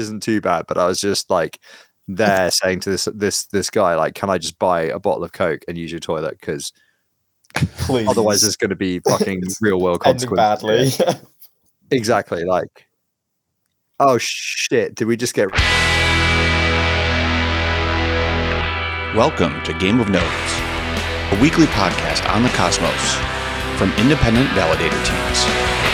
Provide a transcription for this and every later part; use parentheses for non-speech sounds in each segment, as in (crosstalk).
isn't too bad, but I was just like there (laughs) saying to this this this guy like, can I just buy a bottle of Coke and use your toilet because Please. otherwise there's going to be fucking real world consequences. badly. (laughs) Exactly. Like, oh shit! Did we just get? Welcome to Game of Nodes, a weekly podcast on the cosmos from independent validator teams.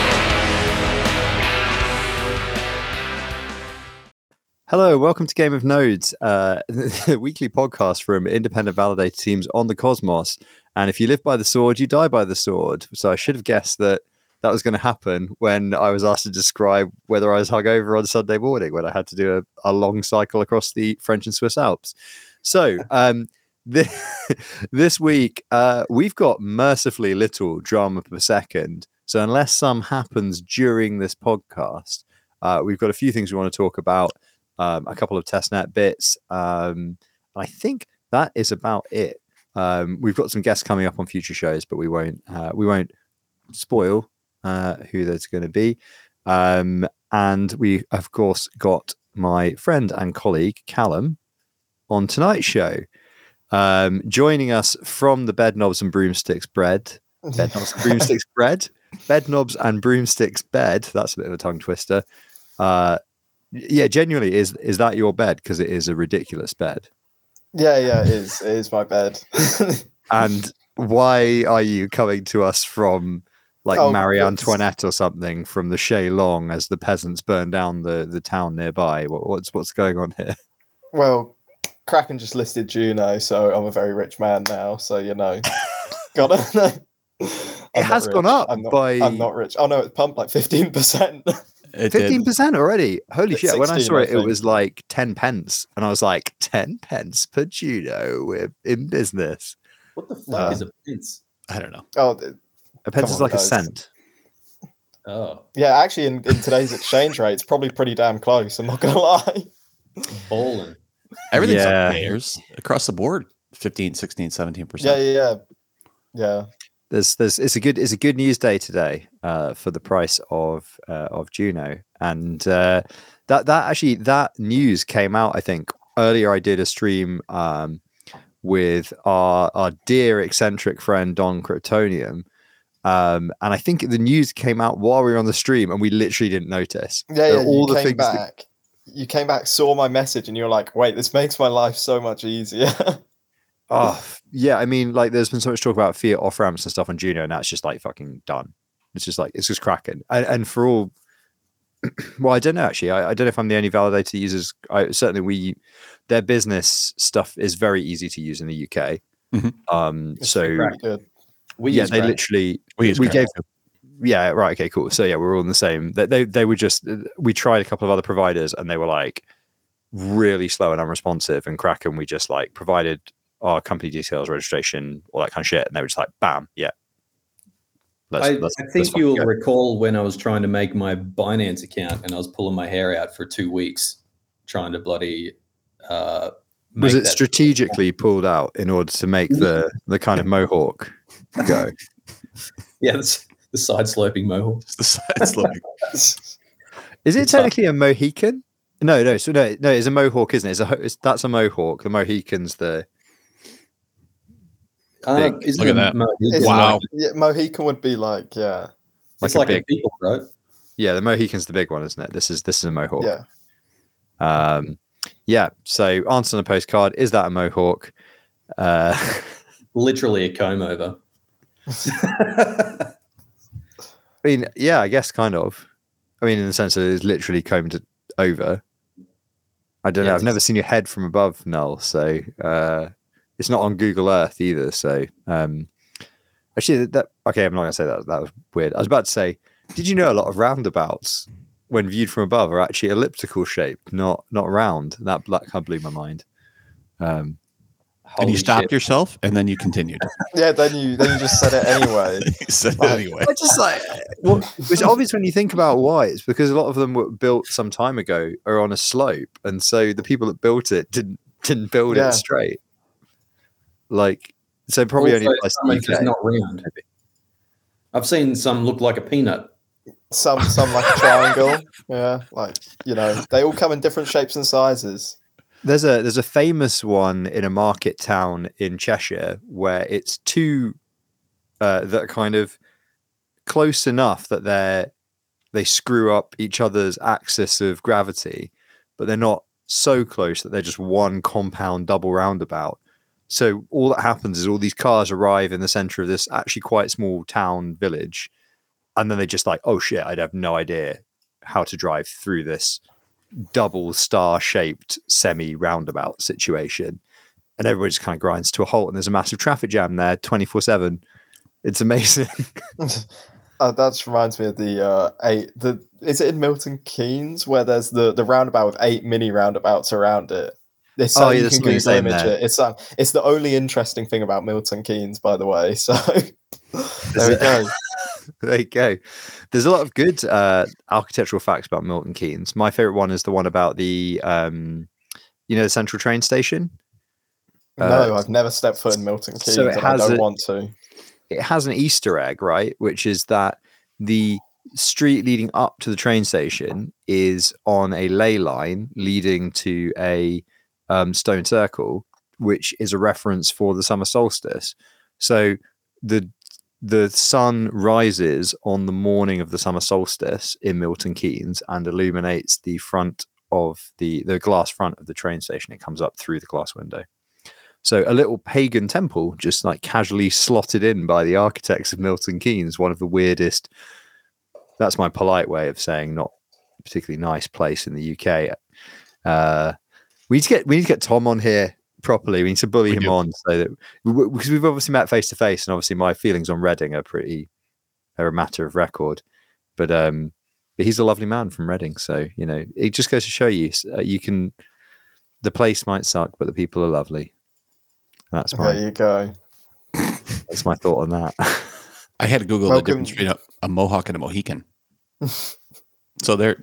Hello, welcome to Game of Nodes, uh, (laughs) the weekly podcast from independent validator teams on the cosmos. And if you live by the sword, you die by the sword. So I should have guessed that that was going to happen when I was asked to describe whether I was hungover on Sunday morning when I had to do a, a long cycle across the French and Swiss Alps. So um, (laughs) this, this week, uh, we've got mercifully little drama per second. So unless some happens during this podcast, uh, we've got a few things we want to talk about um, a couple of testnet bits. Um, I think that is about it. Um, we've got some guests coming up on future shows, but we won't uh, we won't spoil uh, who there's going to be. Um, and we of course got my friend and colleague Callum on tonight's show, um, joining us from the Bed Knobs and Broomsticks bread. Bed Knobs and Broomsticks (laughs) bread. Bed Knobs and Broomsticks bed. That's a bit of a tongue twister. Uh, yeah, genuinely, is is that your bed? Because it is a ridiculous bed. yeah, yeah, it is. It is my bed. (laughs) And why are you coming to us from like Oh, Marie Antoinette or something from the chaise longue as the peasants burn down the the town nearby? What, what's what's going on here? well, Kraken just listed Juno, so I'm a very rich man now. So you know, gotta. (laughs) It has gone up I'm not, by- I'm not rich. Oh no, it's pumped like fifteen percent. (laughs) It Fifteen did. percent already. Holy It's shit! When I 16, saw I it, it was like ten pence, and I was like, ten pence per Juno. We're in business. What the fuck Uh, is a pence? I don't know. Oh A pence is on, like a cent. Oh, yeah, actually, in, in today's exchange rate, it's probably pretty damn close. I'm not gonna (laughs) lie. balling. Everything's Yeah. up payers across the board 15, 16, 17%. Yeah, yeah, yeah, yeah. There's there's it's a good it's a good news day today uh, for the price of uh, of Juno, and uh, that that actually that news came out. I think earlier I did a stream um, with our our dear eccentric friend Don Kryptonium. Um, and I think the news came out while we were on the stream, and we literally didn't notice. Yeah, yeah. all you the came things that- back. You came back, saw my message, and you're like, "Wait, this makes my life so much easier." (laughs) Oh, yeah. I mean, like, there's been so much talk about fiat off ramps and stuff on Juno, and that's just like fucking done. It's just like it's just cracking. And, and for all, (clears throat) well, I don't know actually. I, I don't know if I'm the only validator that uses. I certainly we their business stuff is very easy to use in the UK. Mhm. Um, It's so. We yeah, use they Kraken. literally We, use we gave too. yeah right okay cool so yeah we're all in the same they, they they were just we tried a couple of other providers and they were like really slow and unresponsive and kraken we just like provided our company details registration all that kind of shit and they were just like bam yeah I, let's- I let's think you'll go. recall when I was trying to make my Binance account and I was pulling my hair out for two weeks trying to bloody. Uh, was it that- strategically pulled out in order to make the the kind of (laughs) mohawk go (laughs) Yeah, that's the side sloping mohawk. It's the side sloping. (laughs) is it It's up. technically a mohican no no so no no it's a mohawk isn't it it's a it's, that's a mohawk the mohican's the Uh, Big. isn't Look at that. Mohican? Wow. like- yeah, Mohican would be like, yeah, like It's a like a, big- beagle, right? yeah the mohican's the big one isn't it this is this is a mohawk yeah. Um, yeah. So answer on a postcard: Is that a mohawk? Uh, (laughs) Literally a comb over. (laughs) I mean, yeah, I guess kind of. I mean, in the sense that it's literally combed over. I don't Yeah, know. I've never seen your head from above, Null. So uh, it's not on Google Earth either. So um, actually, that, that okay. I'm not gonna say that. That was weird. I was about to say, did you know a lot of roundabouts, when viewed from above, are actually elliptical shaped, not not round? That that kind of blew my mind. Um, and you Holy stopped shit. yourself and then you continued. (laughs) Yeah, then you then you just said it anyway. (laughs) you said it anyway. I just like well, it's obvious when you think about why. It's because a lot of them were built some time ago are on a slope, and so the people that built it didn't didn't build Yeah. it straight. Like so, probably only Also, applies some are to just UK. not round. I've seen some look like a peanut. Some some like a (laughs) triangle. Yeah, like you know, they all come in different shapes and sizes. There's a there's a famous one in a market town in Cheshire where it's two uh, that are kind of close enough that they're they screw up each other's axis of gravity, but they're not so close that they're just one compound double roundabout. So all that happens is all these cars arrive in the center of this actually quite small town village, and then they just like, oh shit, I'd have no idea how to drive through this double star shaped semi roundabout situation. And everybody just kind of grinds to a halt, and there's a massive traffic jam there 24 7. It's amazing. (laughs) Uh, that just reminds me of the uh, eight. The is it in Milton Keynes where there's the the roundabout with eight mini roundabouts around it. It's Oh, yeah, you can Google image there. it. It's uh, it's the only interesting thing about Milton Keynes, by the way. So (laughs) there we go. (laughs) there you go. There's a lot of good uh, architectural facts about Milton Keynes. My favorite one is the one about the, um, you know, the central train station. Uh, no, I've never stepped foot in Milton Keynes, so it and I don't a- want to. It has an Easter egg, right? Which is that the street leading up to the train station is on a ley line leading to a um, stone circle, which is a reference for the summer solstice. So the the sun rises on the morning of the summer solstice in Milton Keynes and illuminates the front of the the glass front of the train station. It comes up through the glass window. So a little pagan temple just like casually slotted in by the architects of Milton Keynes, one of the weirdest. That's my polite way of saying not particularly nice place in the UK. Uh, we need to get we need to get Tom on here properly. We need to bully We him do. on so that because we've obviously met face to face, and obviously my feelings on Reading are pretty are a matter of record. But um, but he's a lovely man from Reading, so you know it just goes to show you uh, you can. The place might suck, but the people are lovely. That's my There you go. that's my thought on that. I had to Google Welcome. the difference between a, a Mohawk and a Mohican. (laughs) so there,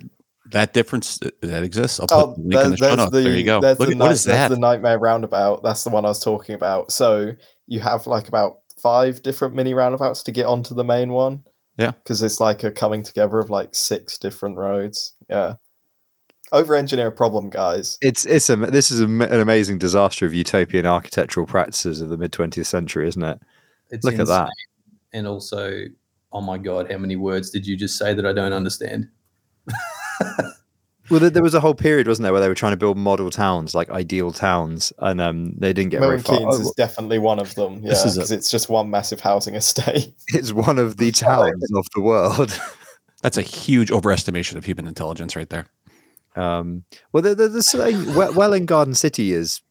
that difference that, that exists. I'll put Oh, the link in the there's, show notes. the there you go. There's Look the at, what night- that? the nightmare roundabout. That's the one I was talking about. So you have like about five different mini roundabouts to get onto the main one. Yeah. because it's like a coming together of like six different roads. Yeah, over engineer a problem, guys. it's it's a this is a, m- an amazing disaster of utopian architectural practices of the mid twentieth century, isn't it? It's Look at that. And also, oh my god, how many words did you just say that I don't understand? (laughs) Well, there, there was a whole period, wasn't there, where they were trying to build model towns, like ideal towns, and um, they didn't get very far. Keynes Oh, is definitely one of them. Yeah, This is a- because it's just one massive housing estate. (laughs) it's one of the (laughs) towns of the world. (laughs) That's a huge overestimation of human intelligence right there. Um, well, the, the, the saying, well, Welwyn Garden City is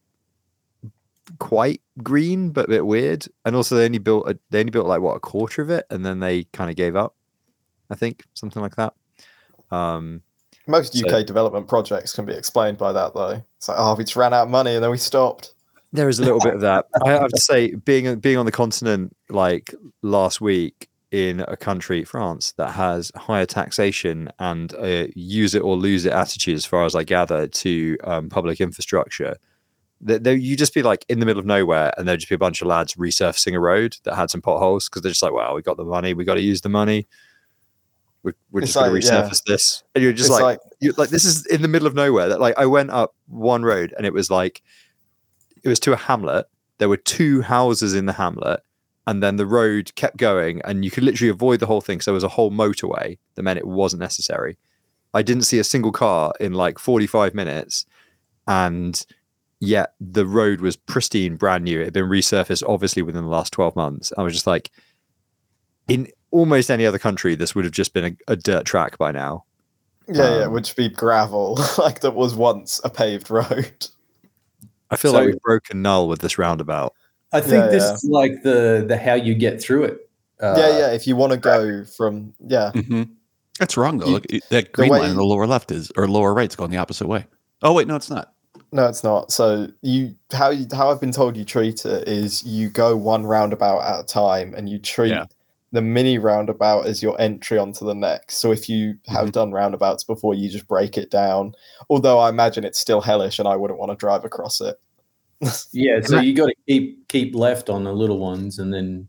quite green, but a bit weird. And also, they only built a, they only built like what a quarter of it, and then they kind of gave up. I think something like that. Um, Most So- UK development projects can be explained by that, though. It's like, oh, we just ran out of money and then we stopped. there is a little bit of that. I have to say, being being on the continent like last week in a country, France, that has higher taxation and a use it or lose it attitude, as far as I gather, to um, public infrastructure. That there, you just be like in the middle of nowhere, and there'd just be a bunch of lads resurfacing a road that had some potholes because they're just like, "Wow, we got the money, we got to use the money. We're, we're just going like, to yeah. resurface this." And you're just It's like, you like this is in the middle of nowhere. That like i went up one road and it was like it was to a hamlet. There were two houses in the hamlet and then the road kept going and you could literally avoid the whole thing so there was a whole motorway that meant it wasn't necessary. I didn't see a single car in like 45 minutes and yet the road was pristine brand new. It had been resurfaced obviously within the last 12 months. I was just like in almost any other country this would have just been a, a dirt track by now Yeah, yeah, Um, which be gravel, (laughs) like that was once a paved road. I feel So- like we've broken null with this roundabout. I think Yeah, this yeah. is like the the how you get through it. Uh, yeah, yeah. If you want to go from yeah, hmm That's wrong though. You- Look, that green way line in the lower left is or lower right is going the opposite way. Oh wait, no, it's not. no, it's not. So you how you how I've been told you treat it is you go one roundabout at a time, and you treat Yeah. The mini roundabout is your entry onto the next. So if you have Mhm. done roundabouts before, you just break it down. Although I imagine it's still hellish, and I wouldn't want to drive across it. (laughs) Yeah, so that- you got to keep keep left on the little ones, and then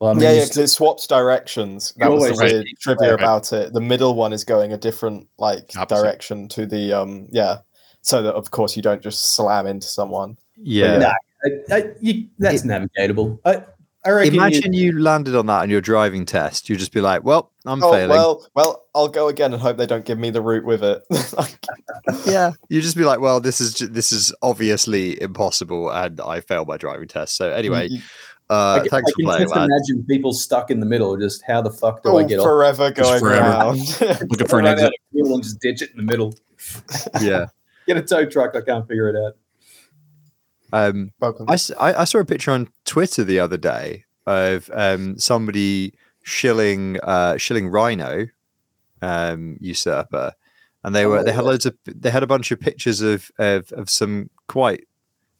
Well, I mean, yeah, yeah, because it swaps directions. That was the always weird trivia track. about it. The middle one is going a different like Opposite. direction to the um yeah, so that of course you don't just slam into someone. Yeah. Nah, I, I, you, that's navigatable. I, I reckon. you- Imagine you landed on that on your driving test. You'd just be like, "Well, I'm oh failing." well, well, I'll go again and hope they don't give me the route with it. (laughs) yeah, you just be like, "Well, this is this is obviously impossible, and I failed my driving test." So anyway, uh, I thanks I for can playing, just lad. imagine people stuck in the middle. Just how the fuck do oh, I get off? forever going forever. around. (laughs) (laughs) Looking for an exit. out of fuel and just ditch it in the middle. Yeah. Get a tow truck. I can't figure it out. Um, Welcome. I, s- I- I saw a picture on Twitter the other day of um, somebody shilling uh, shilling Rhino um, usurper, and they were they had Oh. loads of they had a bunch of pictures of of, of some quite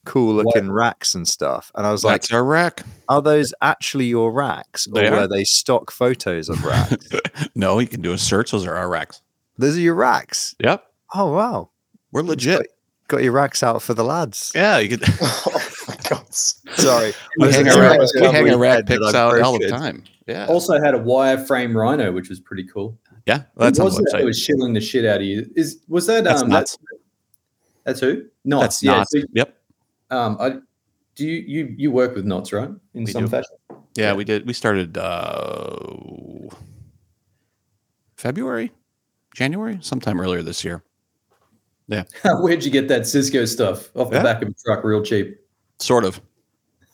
cool looking racks and stuff, and I was like, That's our rack. are those actually your racks, or They were are. they stock photos of racks? (laughs) no, you can do a search. Those are our racks. those are your racks. Yep. Oh wow, We're legit. Got your racks out for the lads. Yeah, you could. (laughs) oh my god. Sorry, (laughs) We I was hang thinking our rack, we hang our rack weekend, pics and I out all the time. Yeah. Also had a wireframe rhino, which was pretty cool. yeah. That's Who on was the it that was shilling the shit out of you? Is was that That's um nuts. that's, that's who? Knots. That's yeah. not. so, Yep. um, I do you you you work with knots, right? In We some do. fashion. Yeah, Yeah. we did. We started uh February, January, sometime earlier this year. (laughs) Where'd you get that Cisco stuff off the Yeah. back of a truck, real cheap? Sort of.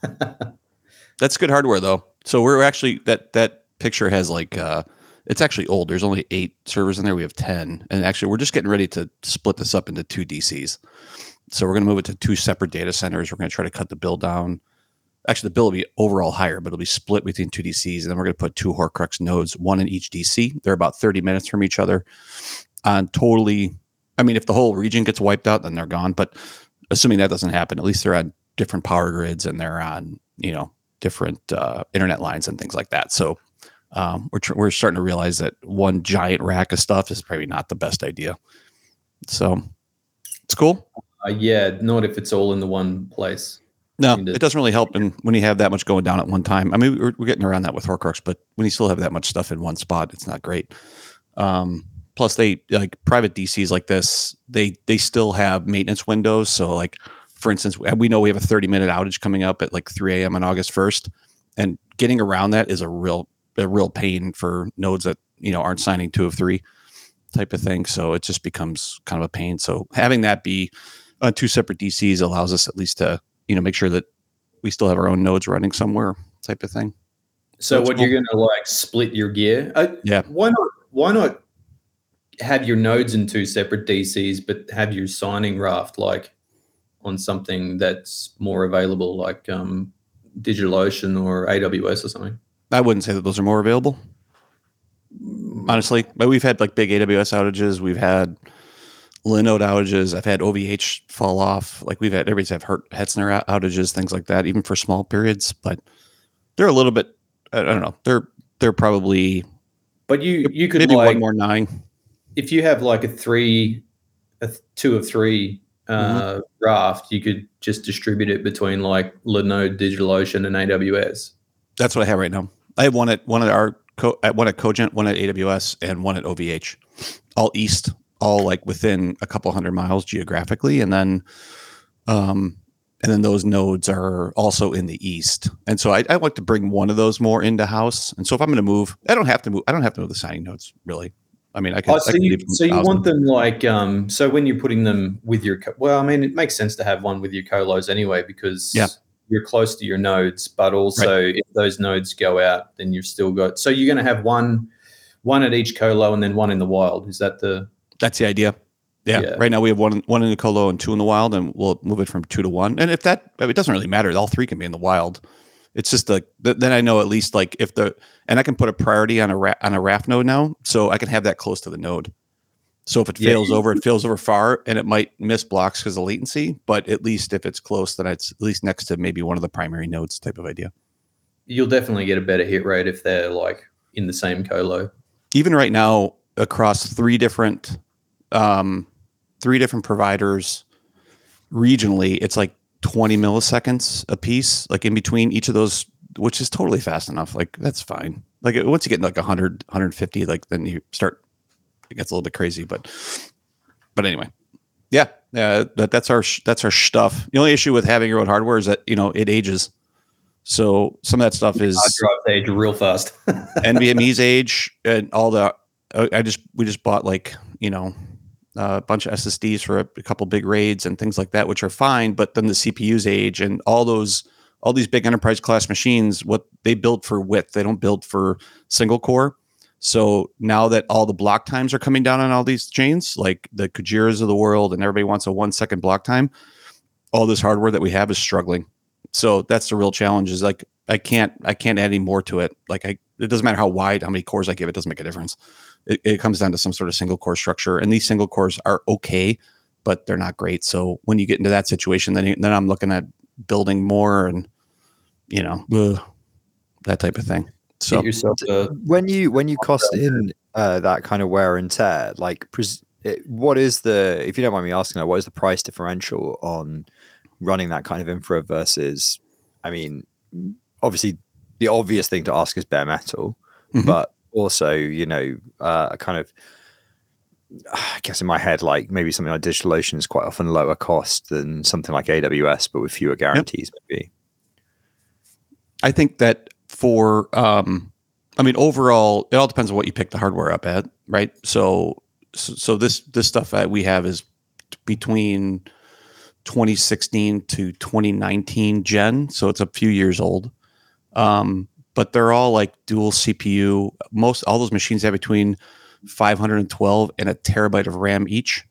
(laughs) That's good hardware though. So we're actually that that picture has like uh it's actually old. There's only eight servers in there. We have ten, and actually we're just getting ready to split this up into two DCs. So we're going to move it to two separate data centers. We're going to try to cut the bill down. Actually, the bill will be overall higher, but it'll be split between two DCs, and then we're going to put two Horcrux nodes, one in each DC. They're about 30 minutes from each other. On totally, I mean, if the whole region gets wiped out, then they're gone. But assuming that doesn't happen, at least they're on different power grids and they're on, you know, different uh, internet lines and things like that. So um, we're tr- we're starting to realize that one giant rack of stuff is probably not the best idea. So it's cool. Uh, yeah, not if it's all in the one place. No, it doesn't really help in, when you have that much going down at one time. I mean, we're, we're getting around that with Horcrux, but when you still have that much stuff in one spot, it's not great. Um, plus, they like private DCs like this. They they still have maintenance windows. So, like for instance, we- we know we have a 30 minute outage coming up at like 3 a.m. on August 1st, and getting around that is a real a real pain for nodes that you know aren't signing two of three type of thing. So it just becomes kind of a pain. So having that be on two separate DCs allows us at least to you know make sure that we still have our own nodes running somewhere type of thing So, That's what you're going to like split your gear? Uh, Yeah. Why not? Why not have your nodes in two separate DCs, but have your signing raft like on something that's more available, like um, DigitalOcean or AWS or something? i wouldn't say that those are more available. Honestly but we've had like big aws outages. We've had linode outages. I've had ovh fall off. Like we've had everybody's have hurt hetzner outages things like that even for small periods but they're a little bit i I don't know. They're they're probably But you you could maybe like one more nine if you have like a three, a two of three uh, raft, you could just distribute it between like Linode, DigitalOcean, and AWS. That's what I have right now. I have one at one at our co- at one at Cogent, one at AWS, and one at OVH, all east, all like within a couple hundred miles geographically, and then, um, and then those nodes are also in the east. And so I, I like to bring one of those more into house. And so if I'm going to move, I don't have to move. I don't have to move the signing nodes really. I mean, I can. Oh, I so can you, so you want them like um so when you're putting them with your co- well, I mean it makes sense to have one with your colos anyway because Yeah. you're close to your nodes, but also if those nodes go out, then you've still got so you're going to have one one at each colo and then one in the wild. Is that the That's the idea. Yeah. Yeah. Right now we have one one in the colo and two in the wild, and we'll move it from two to one. And if that, it doesn't really matter. All three can be in the wild. It's just like th- then I know at least like if the and I can put a priority on a ra- on a raft node now, so I can have that close to the node. So if it Yeah, fails over, it fails over far, and it might miss blocks because of latency. But at least if it's close, then it's at least next to maybe one of the primary nodes type of idea. you'll definitely get a better hit rate if they're like in the same colo. even right now across three different um three different providers regionally it's like 20 milliseconds a piece like in between each of those which is totally fast enough. Like that's fine. Like once you get like 100, 150, like then you start it gets a little bit crazy. But but anyway, yeah, yeah. That, that's our sh- that's our stuff. The only issue with having your own hardware is that you know it ages. So some of that stuff is age real fast. (laughs) NVMe's age and all the. I just we just bought like you know a bunch of SSDs for a, a couple big raids and things like that, which are fine. But then the CPU's age and all those all these big enterprise class machines, what they build for width, they don't build for single core. So now that all the block times are coming down on all these chains, like the Kujiras of the world, and everybody wants a one second block time, all this hardware that we have is struggling. So that's the real challenge. Is like I can't I can't add any more to it. Like I it doesn't matter how wide, how many cores I give, it doesn't make a difference. It, it comes down to some sort of single core structure, and these single cores are okay, but they're not great. So when you get into that situation, then then I'm looking at building more and you know ugh, that type of thing. So yourself a when you when you cost in uh, that kind of wear and tear, like pres- it, what is the if you don't mind me asking, like, what is the price differential on running that kind of infra versus? I mean, obviously, the obvious thing to ask is bare metal, Mhm. but also you know, uh, a kind of. I guess in my head, like maybe something like DigitalOcean is quite often lower cost than something like AWS, but with fewer guarantees, maybe. I think that for um I mean overall it all depends on what you pick the hardware up at, right? So so, so this this stuff that we have is between 2016 to 2019 gen, so it's a few years old. Um but they're all like dual CPU. Most all those machines have between 512 and a terabyte of RAM each.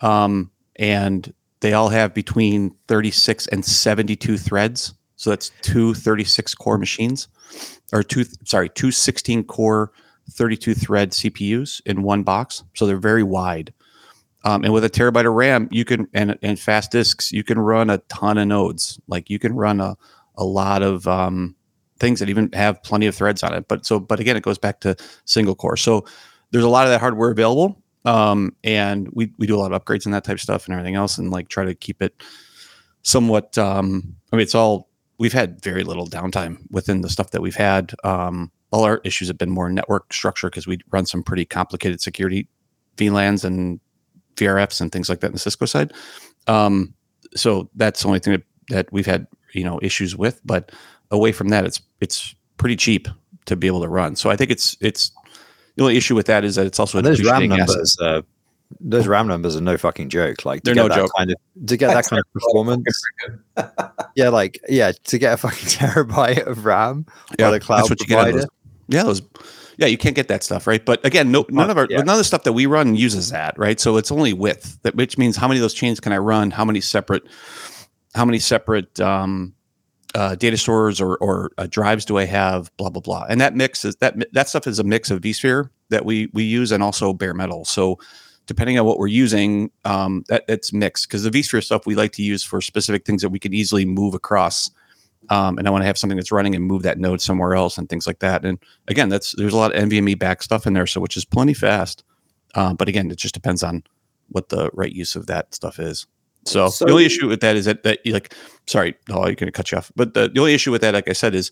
Um and they all have between 36 and 72 threads. So that's two 36 core machines, or two, sorry, two 16 core, 32 thread CPUs in one box. So they're very wide. Um, and with a terabyte of RAM, you can, and, and fast disks, you can run a ton of nodes. Like you can run a, a lot of um, things that even have plenty of threads on it. But so, but again, it goes back to single core. So there's a lot of that hardware available. Um, and we, we do a lot of upgrades and that type of stuff and everything else and like try to keep it somewhat, um, I mean, it's all, we've had very little downtime within the stuff that we've had. Um, all our issues have been more network structure because we run some pretty complicated security VLANs and VRFs and things like that in the Cisco side. Um, so that's the only thing that, that we've had, you know, issues with. But away from that, it's it's pretty cheap to be able to run. So I think it's it's the only issue with that is that it's also a And those RAM numbers, uh, those RAM numbers are no fucking joke. Like to They're get no that joke. Kind of, to get that kind of (laughs) performance, yeah, like yeah, to get a fucking (laughs) terabyte of RAM Yeah, by the that's cloud what you get provider. those. Yeah, those. Yeah, you can't get that stuff, right? But again, no, none of our yeah. none of the stuff that we run uses that, right? So it's only width, that which means how many of those chains can I run? How many separate, how many separate um, uh, data stores or or uh, drives do I have? Blah blah blah. And that mix is that that stuff is a mix of vSphere that we we use and also bare metal. So depending on what we're using, um, that it's mixed because the vSphere stuff we like to use for specific things that we can easily move across. Um, and I want to have something that's running and move that node somewhere else and things like that. And again, that's there's a lot of NVMe back stuff in there, so which is plenty fast. Uh, but again, it just depends on what the right use of that stuff is. So, So- the only issue with that is that, that you like, sorry, no, I'm going to cut you off. But the, the only issue with that, like I said, is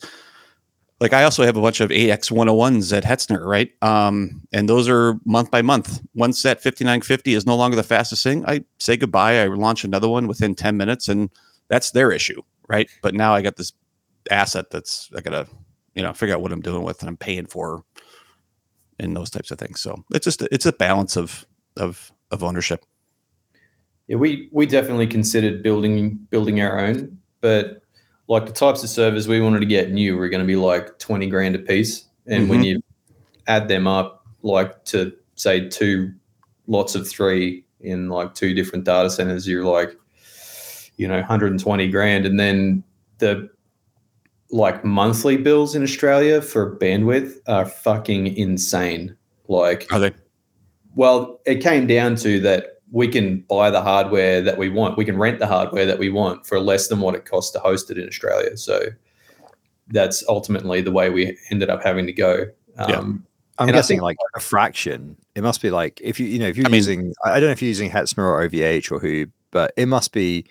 like I also have a bunch of AX 101s at Hetzner, right? Um, and those are month by month. Once that 5950 is no longer the fastest thing, I say goodbye. I launch another one within 10 minutes, and that's their issue, right? But now I got this asset that's I gotta, you know, figure out what I'm doing with and I'm paying for and those types of things. So it's just it's a balance of of of ownership. Yeah, we we definitely considered building building our own, but like the types of servers we wanted to get new were going to be like twenty grand a piece, and when mm-hmm. you add them up, like to say two lots of three in like two different data centers, you're like, you know, 120 grand, and then the like monthly bills in Australia for bandwidth are fucking insane. Like Are they? well, it came down to that we can buy the hardware that we want. We can rent the hardware that we want for less than what it costs to host it in Australia. So that's ultimately the way we ended up having to go. Yeah. Um, I'm And guessing think- like a fraction. It must be like if you you know if you're I mean- using I I don't know if you're using Hetzner or OVH or who, but it must be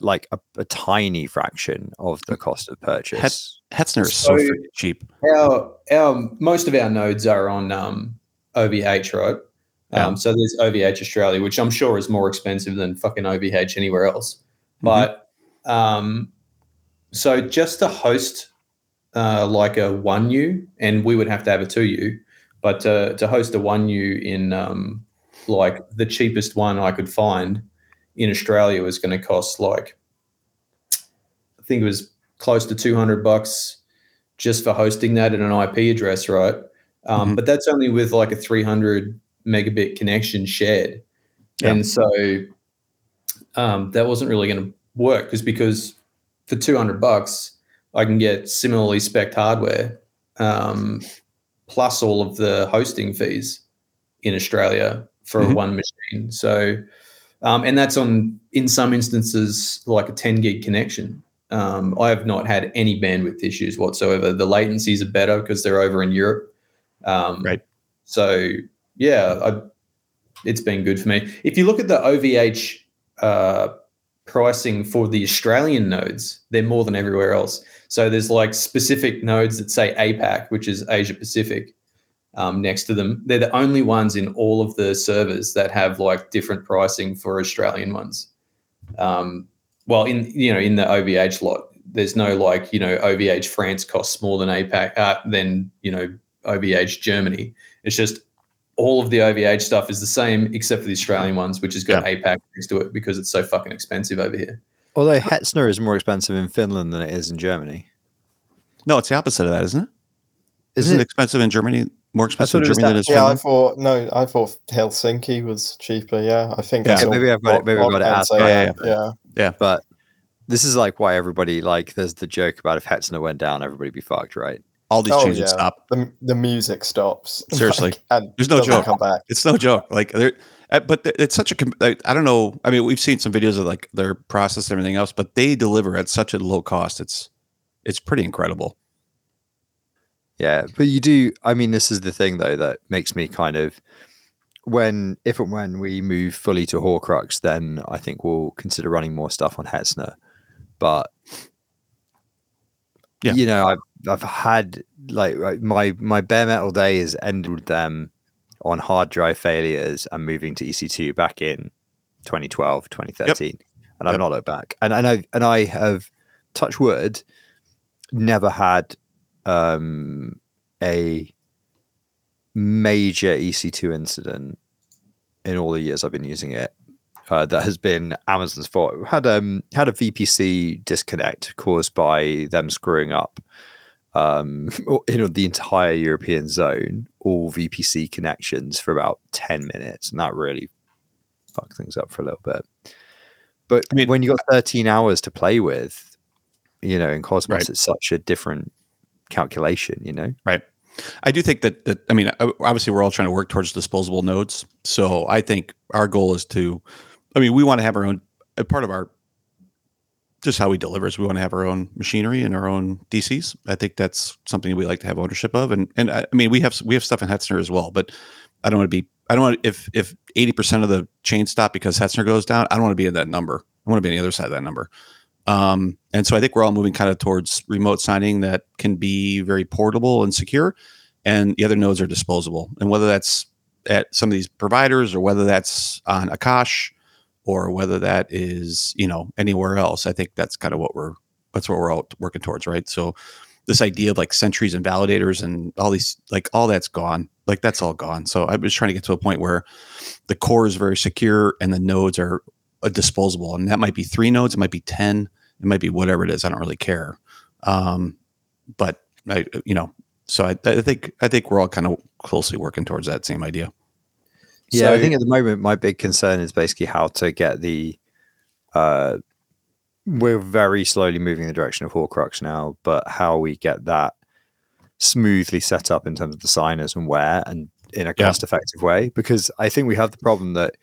like a, a tiny fraction of the cost of purchase. Hetzner is so So- cheap. Our our most of our nodes are on um, OVH, right? Yeah. Um, so there's OVH Australia, which I'm sure is more expensive than fucking OVH anywhere else. Mhm. But um, so just to host uh, like a one U, and we would have to have a two U, but to, to host a one U in um, like the cheapest one I could find in Australia was going to cost like I think it was close to 200 bucks just for hosting that at an IP address, right? Um, Mhm. But that's only with like a 300 megabit connection shared. Yeah. And so um, that wasn't really going to work just because for 200 bucks, I can get similarly spec hardware um, plus all of the hosting fees in Australia for Mhm. one machine. So, um, and that's on, in some instances, like a 10 gig connection. Um, I have not had any bandwidth issues whatsoever. The latencies are better because they're over in Europe. Um, Right. So, yeah, I, it's been good for me. If you look at the OVH uh, pricing for the Australian nodes, they're more than everywhere else. So there's like specific nodes that say APAC, which is Asia Pacific, um, next to them. They're the only ones in all of the servers that have like different pricing for Australian ones. Um, well, in you know in the OVH lot, there's no like you know OVH France costs more than APAC uh, than you know OVH Germany. It's just all of the OVH stuff is the same except for the Australian ones, which has got APAC next to it because it's so fucking expensive over here. Although Hetzner is more expensive in Finland than it is in Germany. No, it's the opposite of that, isn't it? Isn't Isn't it it? expensive in Germany? More expensive in what it Germany than that- it is Yeah, I thought no, I thought Helsinki was cheaper. Yeah, I think. Yeah, I maybe I've got it- maybe I've got it Rockman asked say by- that, Yeah, yeah. But this is like why everybody like there's the joke about if Hetzner went down, everybody be fucked, right? All these Oh, chains would yeah. stop. The the music stops. (laughs) Seriously. Like, and There's no joke. Come back. It's no joke. Like, they're, uh, but it's such a. com- I I don't know. I mean, we've seen some videos of like their process and everything else, but they deliver at such a low cost. It's it's pretty incredible. Yeah, but you do. I mean, this is the thing though that makes me kind of when if and when we move fully to Horcrux, then I think we'll consider running more stuff on Hetzner. But Yeah. you know, I've I've had like like, my my bare metal days ended with them on hard drive failures and moving to EC2 back in 2012, 2013, and I've Yep. not looked back. And and I and I have touch wood never had um, a major EC2 incident in all the years I've been using it. Uh, that has been Amazon's fault. Had um had a VPC disconnect caused by them screwing up um (laughs) you know the entire European zone, all VPC connections for about 10 minutes, and that really fucked things up for a little bit. But I mean- when you got 13 hours to play with, you know, in Cosmos, Right. it's such a different calculation, you know. Right. I do think that that I mean, obviously, we're all trying to work towards disposable nodes. So I think our goal is to. I mean, we want to have our own. A part of our just how we deliver is we want to have our own machinery and our own DCs. I think that's something we like to have ownership of, and and I I mean we have we have stuff in Hetzner as well, but I don't want to be. I don't want if if eighty percent of the chain stop because Hetzner goes down. I don't want to be in that number. I want to be on the other side of that number. Um, and so I think we're all moving kind of towards remote signing that can be very portable and secure, and the other nodes are disposable. And whether that's at some of these providers or whether that's on Akash or whether that is you know anywhere else, I think that's kind of what we're that's what we're all working towards, right? So this idea of like sentries and validators and all these like all that's gone like that's all gone. So i was trying to get to a point where the core is very secure and the nodes are uh, disposable and that might be three nodes it might be 10 it might be whatever it is i don't really care. Um but i you know so i, I think i think we're all kind of closely working towards that same idea Yeah, I think at the moment my big concern is basically how to get the. Uh, we're very slowly moving in the direction of Horcrux now, but how we get that smoothly set up in terms of the signers and where and in a Yeah. cost-effective way, because I think we have the problem that,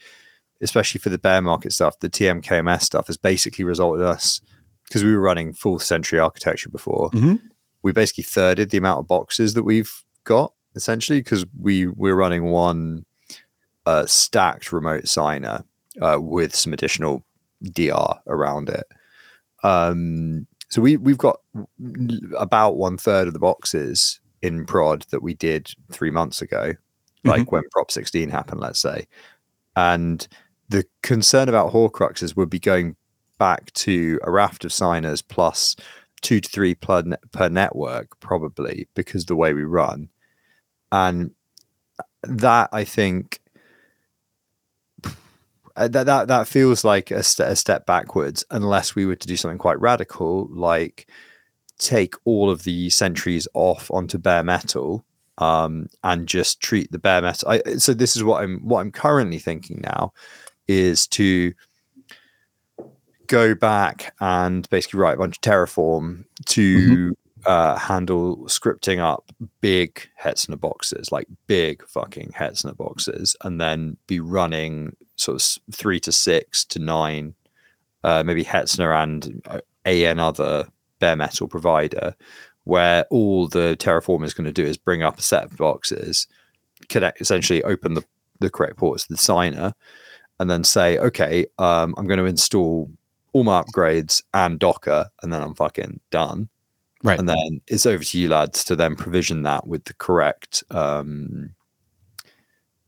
especially for the bear market stuff, the TMKMS stuff has basically resulted us because we were running full sentry architecture before. Mhm. We basically thirded the amount of boxes that we've got essentially because we we're running one uh, stacked remote signer uh, with some additional DR around it. um, so we we've got about one third of the boxes in prod that we did three months ago, like when Prop 16 happened, let's say. And the concern about Horcruxes would be going back to a raft of signers plus two to three per, per network, probably because the way we run. And that I think uh, that that that feels like a, st- a step backwards unless we were to do something quite radical like take all of the sentries off onto bare metal um, and just treat the bare metal I, so this is what i'm what i'm currently thinking now is to go back and basically write a bunch of terraform to uh, handle scripting up big Hetzner boxes, like big fucking Hetzner boxes, and then be running sort of three to six to nine, uh, maybe Hetzner and uh, a another bare metal provider, where all the Terraform is going to do is bring up a set of boxes, connect, essentially open the, the correct ports to the signer, and then say, okay, um, I'm going to install all my upgrades and Docker, and then I'm fucking done Right. and then it's over to you lads to then provision that with the correct um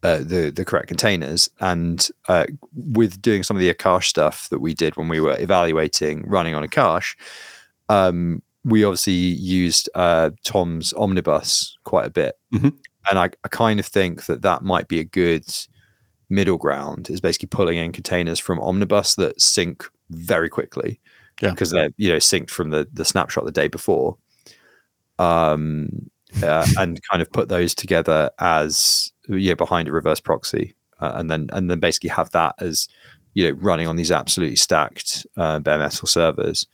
uh, the the correct containers and uh, with doing some of the Akash stuff that we did when we were evaluating running on Akash, um, we obviously used uh, Tom's omnibus quite a bit, Mhm. and I, I kind of think that that might be a good middle ground. Is basically pulling in containers from omnibus that sync very quickly, Yeah. because they're you know synced from the the snapshot the day before, um, uh, and kind of put those together as yeah behind a reverse proxy, uh, and then and then basically have that as you know running on these absolutely stacked uh, bare metal servers.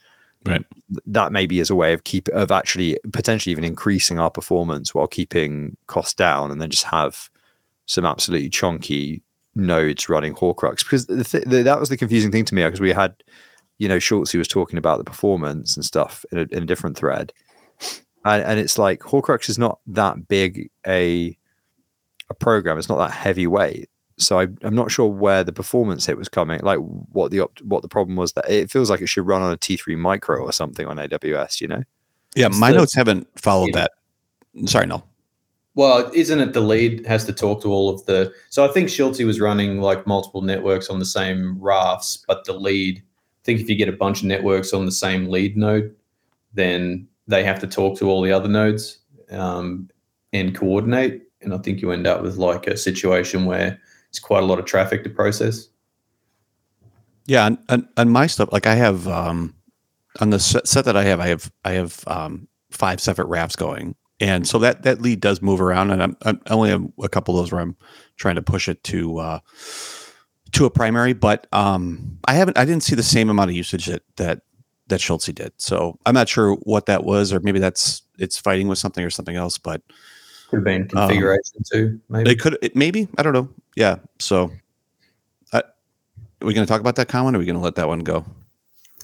Right. That maybe is a way of keep of actually potentially even increasing our performance while keeping costs down, and then just have some absolutely chunky nodes running Horcrux because the th- the, that was the confusing thing to me because we had you know Schultz who was talking about the performance and stuff in a, in a different thread and, and it's like Horcrux is not that big a a program it's not that heavyweight so I, I'm not sure where the performance hit was coming like what the opt- what the problem was that it feels like it should run on a T3 micro or something on AWS you know Yeah, my the- notes haven't followed Yeah. that. Sorry, no. Well, isn't it the lead has to talk to all of the? So I think Schulte was running like multiple networks on the same rafts, but the lead. Think if you get a bunch of networks on the same lead node, then they have to talk to all the other nodes um, and coordinate. And I think you end up with like a situation where it's quite a lot of traffic to process. Yeah, and, and, and my stuff, like I have um, on the set, that I have, I have I have um, five separate rafts going, and so that that lead does move around, and I'm, I'm I only have a couple of those where I'm trying to push it to uh, to a primary, but um, I haven't I didn't see the same amount of usage that that that Schultze did, so I'm not sure what that was, or maybe that's it's fighting with something or something else, but Could have been configuration too, maybe. they could it, maybe I don't know, yeah. So, I, are we going to talk about that comment? Or are we going to let that one go?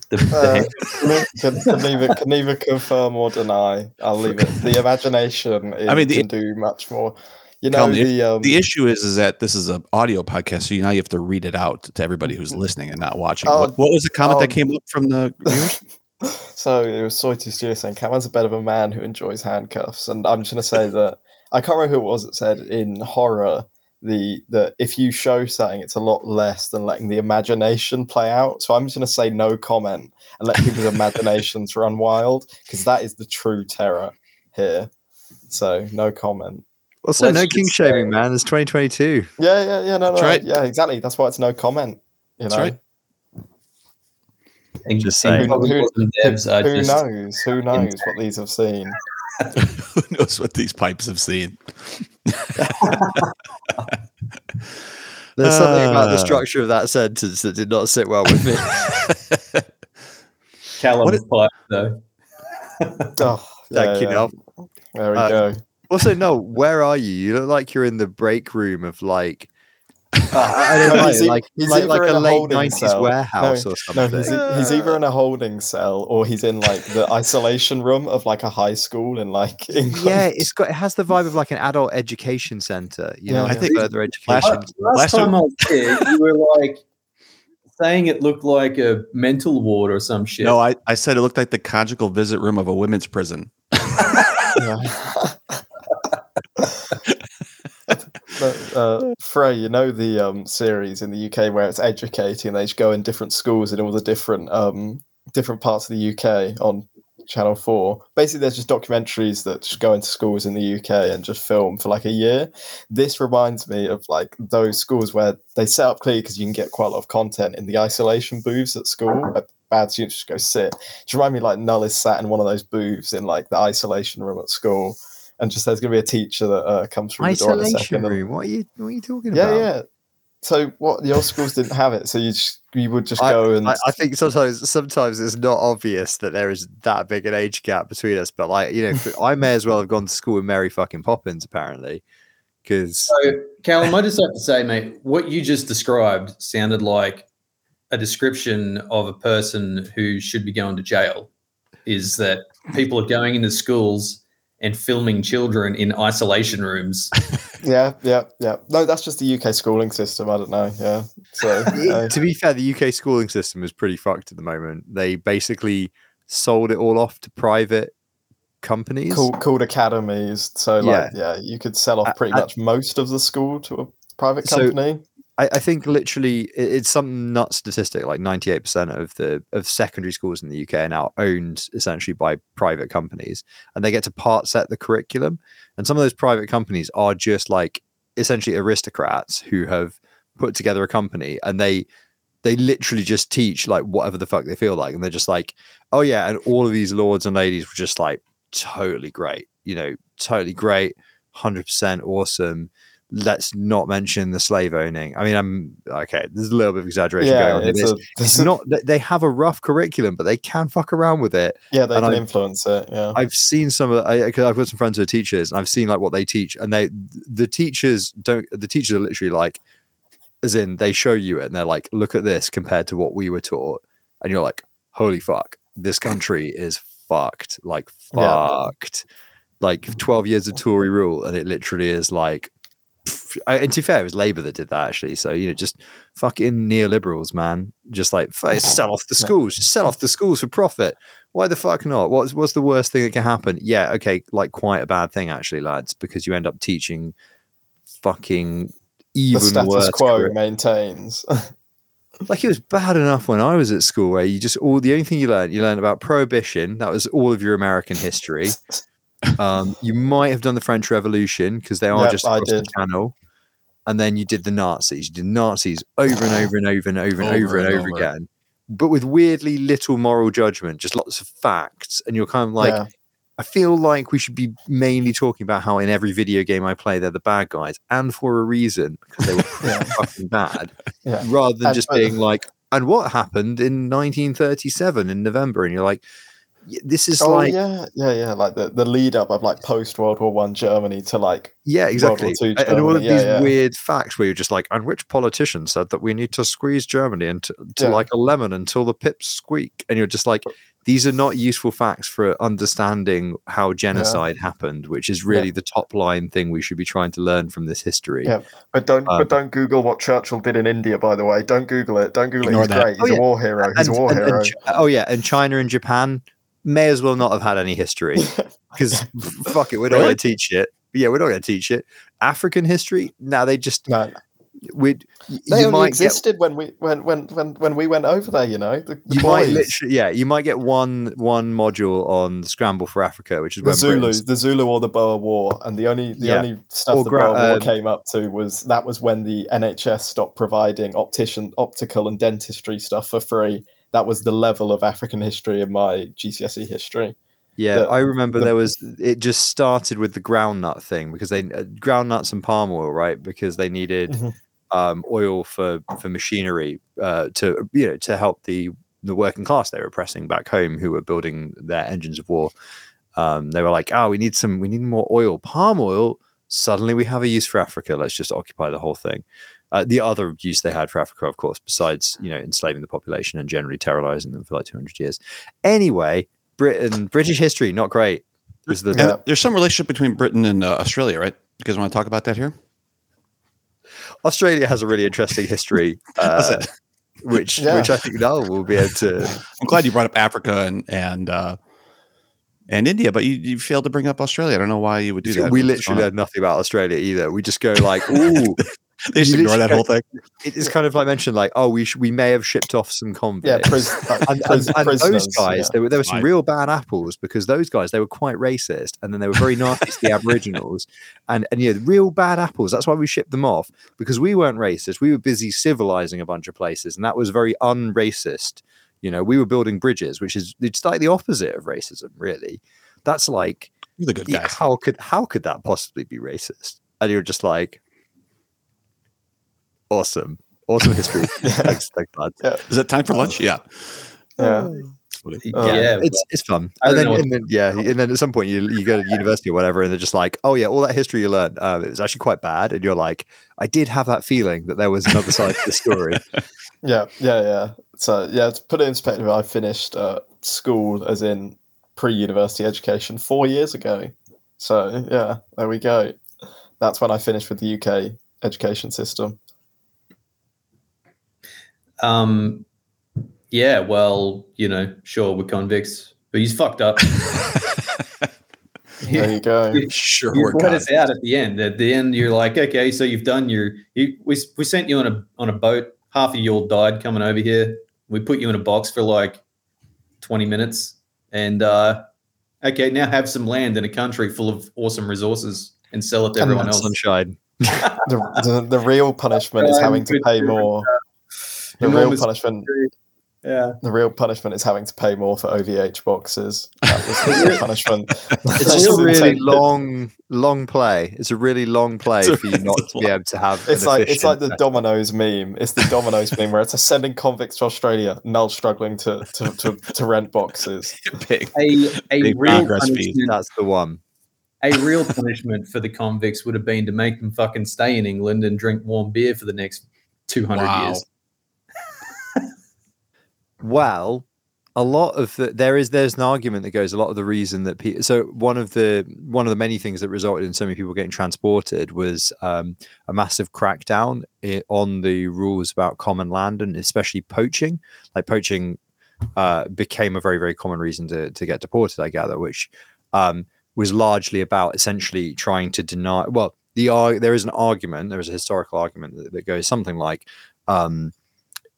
The, the Uh, (laughs) can, can neither can neither confirm or deny. I'll leave it. The imagination is, I mean, the- can do much more. You know the- the um, the issue is is that this is an audio podcast, so you now you have to read it out to everybody who's listening and not watching. Oh, what, what was the comment that oh. came up from the viewers? (laughs) so it was Soity Studio saying Cameron's a bit of a man who enjoys handcuffs, and I'm just gonna say that I can't remember who it was that said in horror the that if you show something, it's a lot less than letting the imagination play out. So I'm just gonna say no comment and let people's imaginations run wild because that is the true terror here. So no comment. Also Let's no king shaming say- man it's 2022 Yeah, yeah, yeah, no, no, That's right. yeah, exactly. That's why it's no comment. You That's know, right. Just saying. probably Who- some devs who knows? Who knows what these have seen? (laughs) (laughs) Who knows what these pipes have seen? (laughs) there's something about the Uh. structure of that sentence that did not sit well with me Callum What is- pipe though. Oh, Thank you, Noel. There we Uh, go. Also, no, where are you? You look like you're in the break room of like Uh, I don't no, (laughs) know, e- like he's like, like in a late nineties cell. warehouse or No, something. he's, e- he's either in a holding cell or he's in like the isolation room of like a high school in like (laughs) England. yeah, it's got it has the vibe of like an adult education center. You know, Yeah, I think further education. Last- Last, Last time I was here, you were like saying it looked like a mental ward or some shit. No, I, I said it looked like the conjugal visit room of a women's prison. (laughs) Yeah. But, uh, (laughs) Frey, you know the um, series in the UK where it's educating, they just go in different schools in all the different um, different parts of the UK on Channel 4. Basically, there's just documentaries that just go into schools in the UK and just film for like a year. This reminds me of like those schools where they set up clearly because you can get quite a lot of content in the isolation booths at school. where Bad students just go sit. Just remind me like Null is sat in one of those booths in like the isolation room at school, and just there's gonna be a teacher that uh, comes through the door in a Isolation second. and- room. What are you? What are you talking yeah, about? yeah. Yeah. So what your schools didn't have it, so you just you would just go and I, I think sometimes sometimes it's not obvious that there is that big an age gap between us. But like you know, (laughs) I may as well have gone to school with Mary fucking Poppins apparently, because So, Callum, I just have to say, mate, what you just described sounded like a description of a person who should be going to jail. Is that people are going into schools and filming children in isolation rooms? (laughs) yeah, yeah, yeah. No, that's just the UK schooling system. I don't know. Yeah. So (laughs) uh, to be fair, the UK schooling system is pretty fucked at the moment. They basically sold it all off to private companies. called, called academies. So like, yeah, you could sell off pretty I- much most of the school to a private So- company. I, I think literally it, it's some nut statistic like 98% of the of secondary schools in the UK are now owned essentially by private companies and they get to part set the curriculum. And some of those private companies are just like essentially aristocrats who have put together a company and they they literally just teach like whatever the fuck they feel like and they're just like oh yeah and all of these lords and ladies were just like totally great you know totally great 100% awesome let's not mention the slave owning. I mean, I'm okay. There's a little bit of exaggeration Yeah, going on. it's, a, it's (laughs) not that they have a rough curriculum, but they can fuck around with it. yeah, they and can I- influence it. Yeah. I've seen some of. I, I've got some friends who are teachers, and I've seen like what they teach, and they the teachers don't. The teachers are literally like, as in they show you it, and they're like, look at this compared to what we were taught, and you're like, holy fuck, this country is fucked, like Yeah. fucked, like 12 years of Tory rule, and it literally is like. And to be fair, it was Labour that did that actually. So you know, just fucking neoliberals, man. Just like sell off the schools, just sell off the schools for profit. Why the fuck not? What's what's the worst thing that can happen? Yeah, okay, like quite a bad thing actually, lads, because you end up teaching fucking the even status worse. quo curri- maintains. (laughs) Like it was bad enough when I was at school, where you just all the only thing you learned, you learned about prohibition. That was all of your American history. (laughs) Um, you might have done the French Revolution because they are Yep, just I across the channel. And then you did the Nazis. You did Nazis over and over and over and over and Over over and and over over. again, but with weirdly little moral judgment, just lots of facts. And you're kind of like, yeah. I feel like we should be mainly talking about how in every video game I play, they're the bad guys, and for a reason because they were (laughs) Yeah. fucking bad, Yeah. rather than And- just but- being like, and what happened in 1937 in November? And you're like, y- this is Oh like, yeah, yeah, yeah. Like the, the lead up of like post World War One Germany to like Yeah, exactly. War II And all of yeah, these yeah. weird facts where you're just like, and which politician said that we need to squeeze Germany into to Yeah. like a lemon until the pips squeak? And you're just like, these are not useful facts for understanding how genocide happened, which is really the top line thing we should be trying to learn from this history. Yeah. But don't Um, but don't Google what Churchill did in India, by the way. Don't Google it. Don't Google it. He's that. great. Oh, He's yeah. a war hero. He's a war and- and hero. Ch- oh yeah, and China and Japan may as well not have had any history (laughs) because fuck it, we're not Really? going to teach it. Yeah, we're not going to teach it. African history, now they just no, we they you only might get existed when we when when when when we went over there. You know, the, the you might literally yeah you might get one one module on the scramble for africa which is the Zulu, Britain's- the Zulu or the Boer War, and the only the Yeah. only stuff Or the gra- Boer War um, came up to was that was when the NHS stopped providing optician, optical, and dentistry stuff for free. That was the level of African history in my GCSE history. yeah the- i remember the- there was it just started with the groundnut thing because they uh, groundnuts and palm oil right? Because they needed Mhm. um oil for for machinery uh to you know to help the the working class they were oppressing back home who were building their engines of war. Um they were like oh we need some we need more oil palm oil. Suddenly we have a use for africa. Let's just occupy the whole thing uh, the other use they had for Africa, of course, besides you know enslaving the population and generally terrorizing them for like 200 years. Anyway, Britain, British history, not great. Was the Yeah. there's some relationship between Britain and uh, Australia, right? You guys want to talk about that here? Australia has a really interesting history. (laughs) Uh, which Yeah. which I think now we'll be able to. (laughs) I'm glad you brought up Africa and and uh, and India, but you, you failed to bring up Australia. I don't know why you would do that. we literally going had nothing about Australia either. We just go like, (laughs) ooh, on? They just ignore that whole thing. it is kind of like mentioned, like, oh, we sh- we may have shipped off some Yeah, convicts. pris- (laughs) uh, and, pris- and, and those guys, yeah. there were there were some Right. real bad apples because those guys they were quite racist, and then they were very nasty to the (laughs) Aboriginals, and and yeah, real bad apples. That's why we shipped them off because we weren't racist. We were busy civilizing a bunch of places, and that was very unracist. You know, we were building bridges, which is it's like the opposite of racism, really. That's like You're the good guys. how could how could that possibly be racist? And you're just like, awesome, awesome history. (laughs) thanks, thanks, lads. Is it time for lunch? Yeah. yeah. That's Uh, yeah, it's it's fun. And then, and then yeah, and then at some point you you go to university or whatever, and they're just like, oh yeah, all that history you learned, uh, it was actually quite bad, and you're like, I did have that feeling that there was another side to the story. (laughs) Yeah, yeah, yeah. So yeah, to put it in perspective, I finished uh, school as in pre-university education four years ago. So yeah, there we go. That's when I finished with the UK education system. Um, yeah, well, you know, sure, we're convicts, but he's fucked up. (laughs) There you go. (laughs) sure, you we're brought God. us out at the end. At the end, you're like, okay, so you've done your. You, we we sent you on a on a boat. Half of you all died coming over here. We put you in a box for like twenty minutes, and uh, okay, now have some land in a country full of awesome resources and sell it to And everyone else. Sunshine. (laughs) The, the, the real punishment is having to pay more. The real Enormous- punishment, Yeah, the real punishment is having to pay more for OVH boxes. That was (laughs) the punishment. It's (laughs) just a really intent. long, long play. It's a really long play for you not to be able to have. It's like it's like the efficient- Domino's meme. It's the Domino's meme where it's a sending convicts to Australia, Null struggling to to, to, to rent boxes. (laughs) Big. a a Big real punishment, That's the one. a real punishment for the convicts would have been to make them fucking stay in England and drink warm beer for the next two hundred Wow. years. Well, a lot of the, there is there's an argument that goes a lot of the reason that people so one of the one of the many things that resulted in so many people getting transported was um, a massive crackdown on the rules about common land and especially poaching. Like poaching uh, became a very very common reason to to get deported. I gather, which um, was largely about essentially trying to deny. Well, the ar- there is an argument. There is a historical argument that, that goes something like. Um,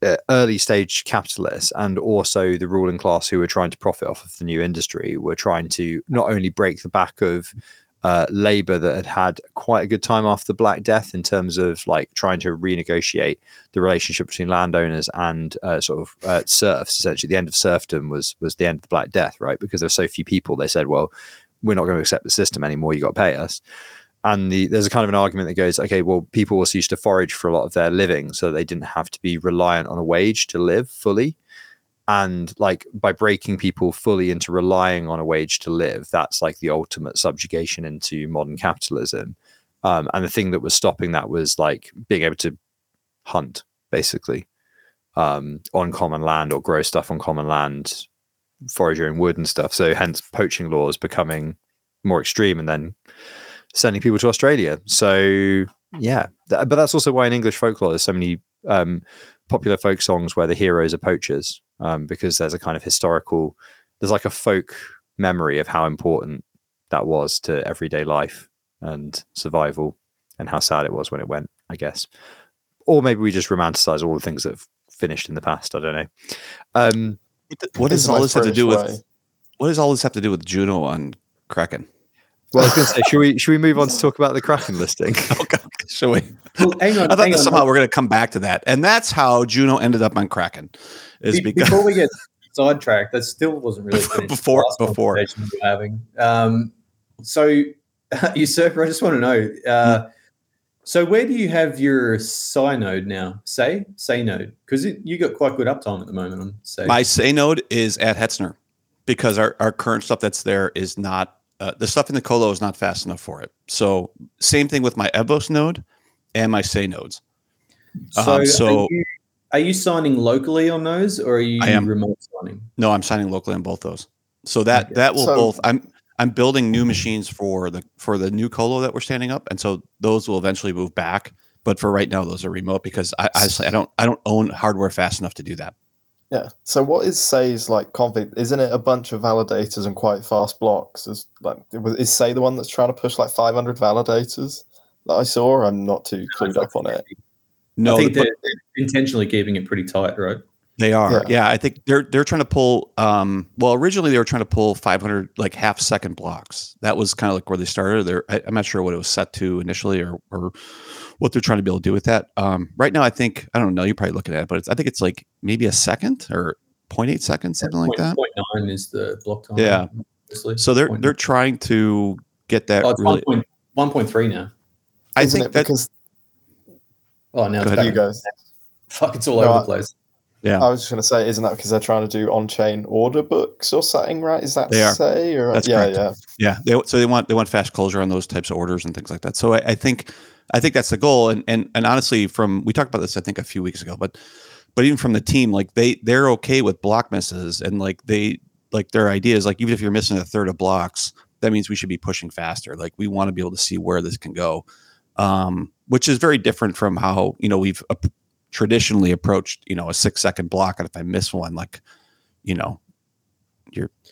uh, early stage capitalists and also the ruling class who were trying to profit off of the new industry were trying to not only break the back of uh, labor that had had quite a good time after the Black Death in terms of like trying to renegotiate the relationship between landowners and uh, sort of uh, serfs. Essentially, the end of serfdom was was the end of the Black Death, right? Because there were so few people. They said, well, we're not going to accept the system anymore. You got to pay us. And the, there's a kind of an argument that goes, okay, well, people also used to forage for a lot of their living, so they didn't have to be reliant on a wage to live fully. And like by breaking people fully into relying on a wage to live, that's like the ultimate subjugation into modern capitalism. Um, and the thing that was stopping that was like being able to hunt, basically, um, on common land or grow stuff on common land, forage own wood and stuff. So hence poaching laws becoming more extreme, and then sending people to Australia. So yeah, th- but that's also why in English folklore there's so many um, popular folk songs where the heroes are poachers, um, because there's a kind of historical, there's like a folk memory of how important that was to everyday life and survival, and how sad it was when it went. I guess, or maybe we just romanticize all the things that have finished in the past. I don't know. Um, What does all this have to do British with? What does all this have to do with Juno and Kraken? Well, I was going to Sei, should we should we move on to talk about the Kraken listing? (laughs) Okay, shall we? Well, hang on, I thought hang that on. somehow we're going to come back to that, and that's how Juno ended up on Kraken. Is Be- because before we get (laughs) sidetracked, that still wasn't really finished. Before- The last before. conversation we were having. Um, so, (laughs) usurper, I just want to know. Uh, Hmm. So, where do you have your Psi node now? Sei, Sei node, because you got quite good uptime at the moment on Sei. my say node is at Hetzner because our, our current stuff that's there is not uh, the stuff in the colo is not fast enough for it. So same thing with my Evmos node and my Sei nodes. so, um, so- are, you, are you signing locally on those, or are you I am. remote signing? No, I'm signing locally on both those. So that Okay. that will So- both. I'm I'm building new machines for the for the new colo that we're standing up, and so those will eventually move back but for right now, those are remote because I honestly I don't I don't own hardware fast enough to do that. Yeah. So what is Sei's like config? Isn't it a bunch of validators and quite fast blocks? Is like is Sei the one that's trying to push like 500 validators that I saw? I'm not too clued up on it. No, I think but they're, they're intentionally keeping it pretty tight, right? they are. Yeah. Yeah. I think they're they're trying to pull. Um, well, originally they were trying to pull 500 like half second blocks. That was kind of like where they started. They're I'm not sure what it was set to initially or or what they're trying to be able to do with that. Um, right now, I think I don't know. You're probably looking at it, but it's, I think it's like maybe a second or 0.8 seconds, something like Point- that. point nine is the block time. Yeah. obviously. So they're Point they're trying to get that Oh, it's really. 1.1.3 1.3 now. I Isn't think it that because Oh, now it's back. you guys? Fuck, it's all No, over I- the place. yeah. I was just going to say, isn't that because they're trying to do on-chain order books or something? Right? Is that They are. Sei or That's yeah, correct. yeah. Yeah, they, so they want they want fast closure on those types of orders and things like that. So I, I think I think that's the goal. And and and honestly, from we talked about this I think a few weeks ago, but but even from the team, like they they're okay with block misses and like they like their idea is like even if you're missing a third of blocks, that means we should be pushing faster. Like we want to be able to see where this can go, um, which is very different from how you know we've ap- traditionally approached you know a six second block, and if I miss one, like you know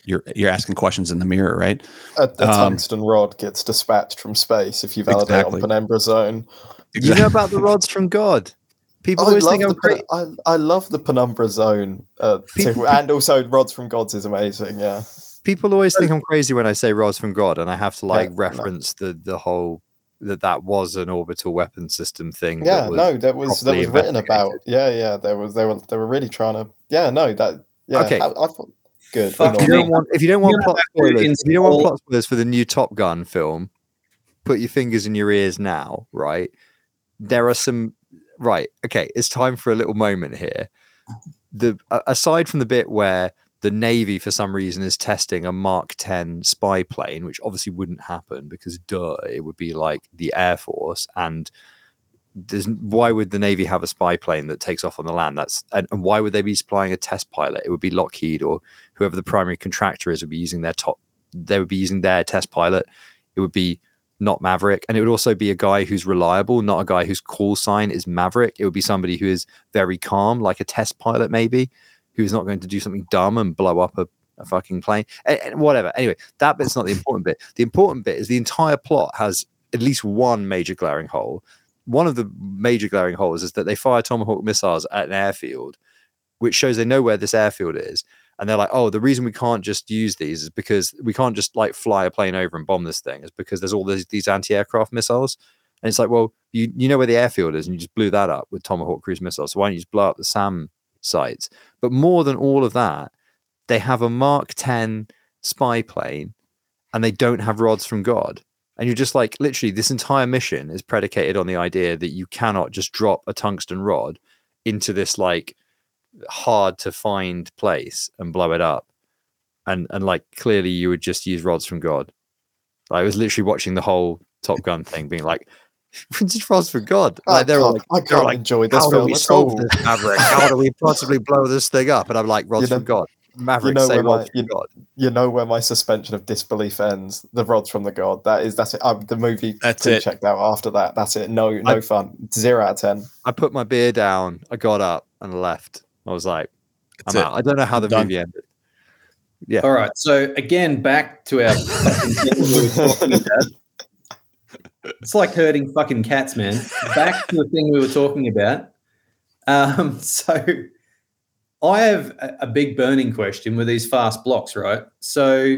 you're you're you're asking questions in the mirror, right? A, a Um, tungsten rod gets dispatched from space if you validate Exactly. on Penumbra Zone. You know about the rods from God? People I always think I'm the, crazy. Pen- I, I love the Penumbra Zone, uh, People- too, and also Rods from Gods is amazing. Yeah, People always think I'm crazy when I say rods from God, and I have to like no. reference the the whole that that was an orbital weapon system thing. yeah. that no, that was that was written about. Yeah, yeah. There was they were they were really trying to. Yeah, no, that. Yeah, Okay. I, I thought good. Fuck If you don't want, if you don't want plot have to spoilers, if you don't want plot spoilers for the new Top Gun film, put your fingers in your ears now. Right, there are some. Right, okay, it's time for a little moment here. The aside from the bit where the Navy, for some reason, is testing a Mark 10 spy plane, which obviously wouldn't happen because, duh, it would be like the Air Force. And there's, why would the Navy have a spy plane that takes off on the land? That's and, and why would they be supplying a test pilot? It would be Lockheed or whoever the primary contractor is would be using their top. They would be using their test pilot. It would be not Maverick, and it would also be a guy who's reliable, not a guy whose call sign is Maverick. It would be somebody who is very calm, like a test pilot, maybe, who's not going to do something dumb and blow up a, a fucking plane. And, and whatever. Anyway, that bit's not the important bit. The important bit is the entire plot has at least one major glaring hole. One of the major glaring holes is that they fire Tomahawk missiles at an airfield, which shows they know where this airfield is. And they're like, oh, the reason we can't just use these is because we can't just like fly a plane over and bomb this thing is because there's all these, these anti-aircraft missiles. And it's like, well, you, you know where the airfield is and you just blew that up with Tomahawk cruise missiles. So why don't you just blow up the SAM sites? But more than all of that, they have a Mark 10 spy plane and they don't have rods from God. And you're just like, literally, this entire mission is predicated on the idea that you cannot just drop a tungsten rod into this like hard to find place and blow it up. And and like clearly you would just use rods from God. I was literally watching the whole Top Gun thing, being like, (laughs) just rods from God. I Like they were can't, like, I can't like, enjoy this how do film we solve all. this, Maverick? How do we possibly blow this thing up? And I'm like, (laughs) rods You from God. Maverick, know say where my- you- God. You know where my suspension of disbelief ends. The rods from the god. That is that's it. I, the movie That's it. checked out after that. That's it. No, no I- fun. Zero out of ten. I put my beer down, I got up and left. I was like, That's I'm it. out. I don't know how the Done. movie ended. Yeah. All right. So again, back to our fucking (laughs) thing we were talking about. It's like herding fucking cats, man. Back to the thing we were talking about. Um, (laughs) so I have a, big burning question with these fast blocks, right? So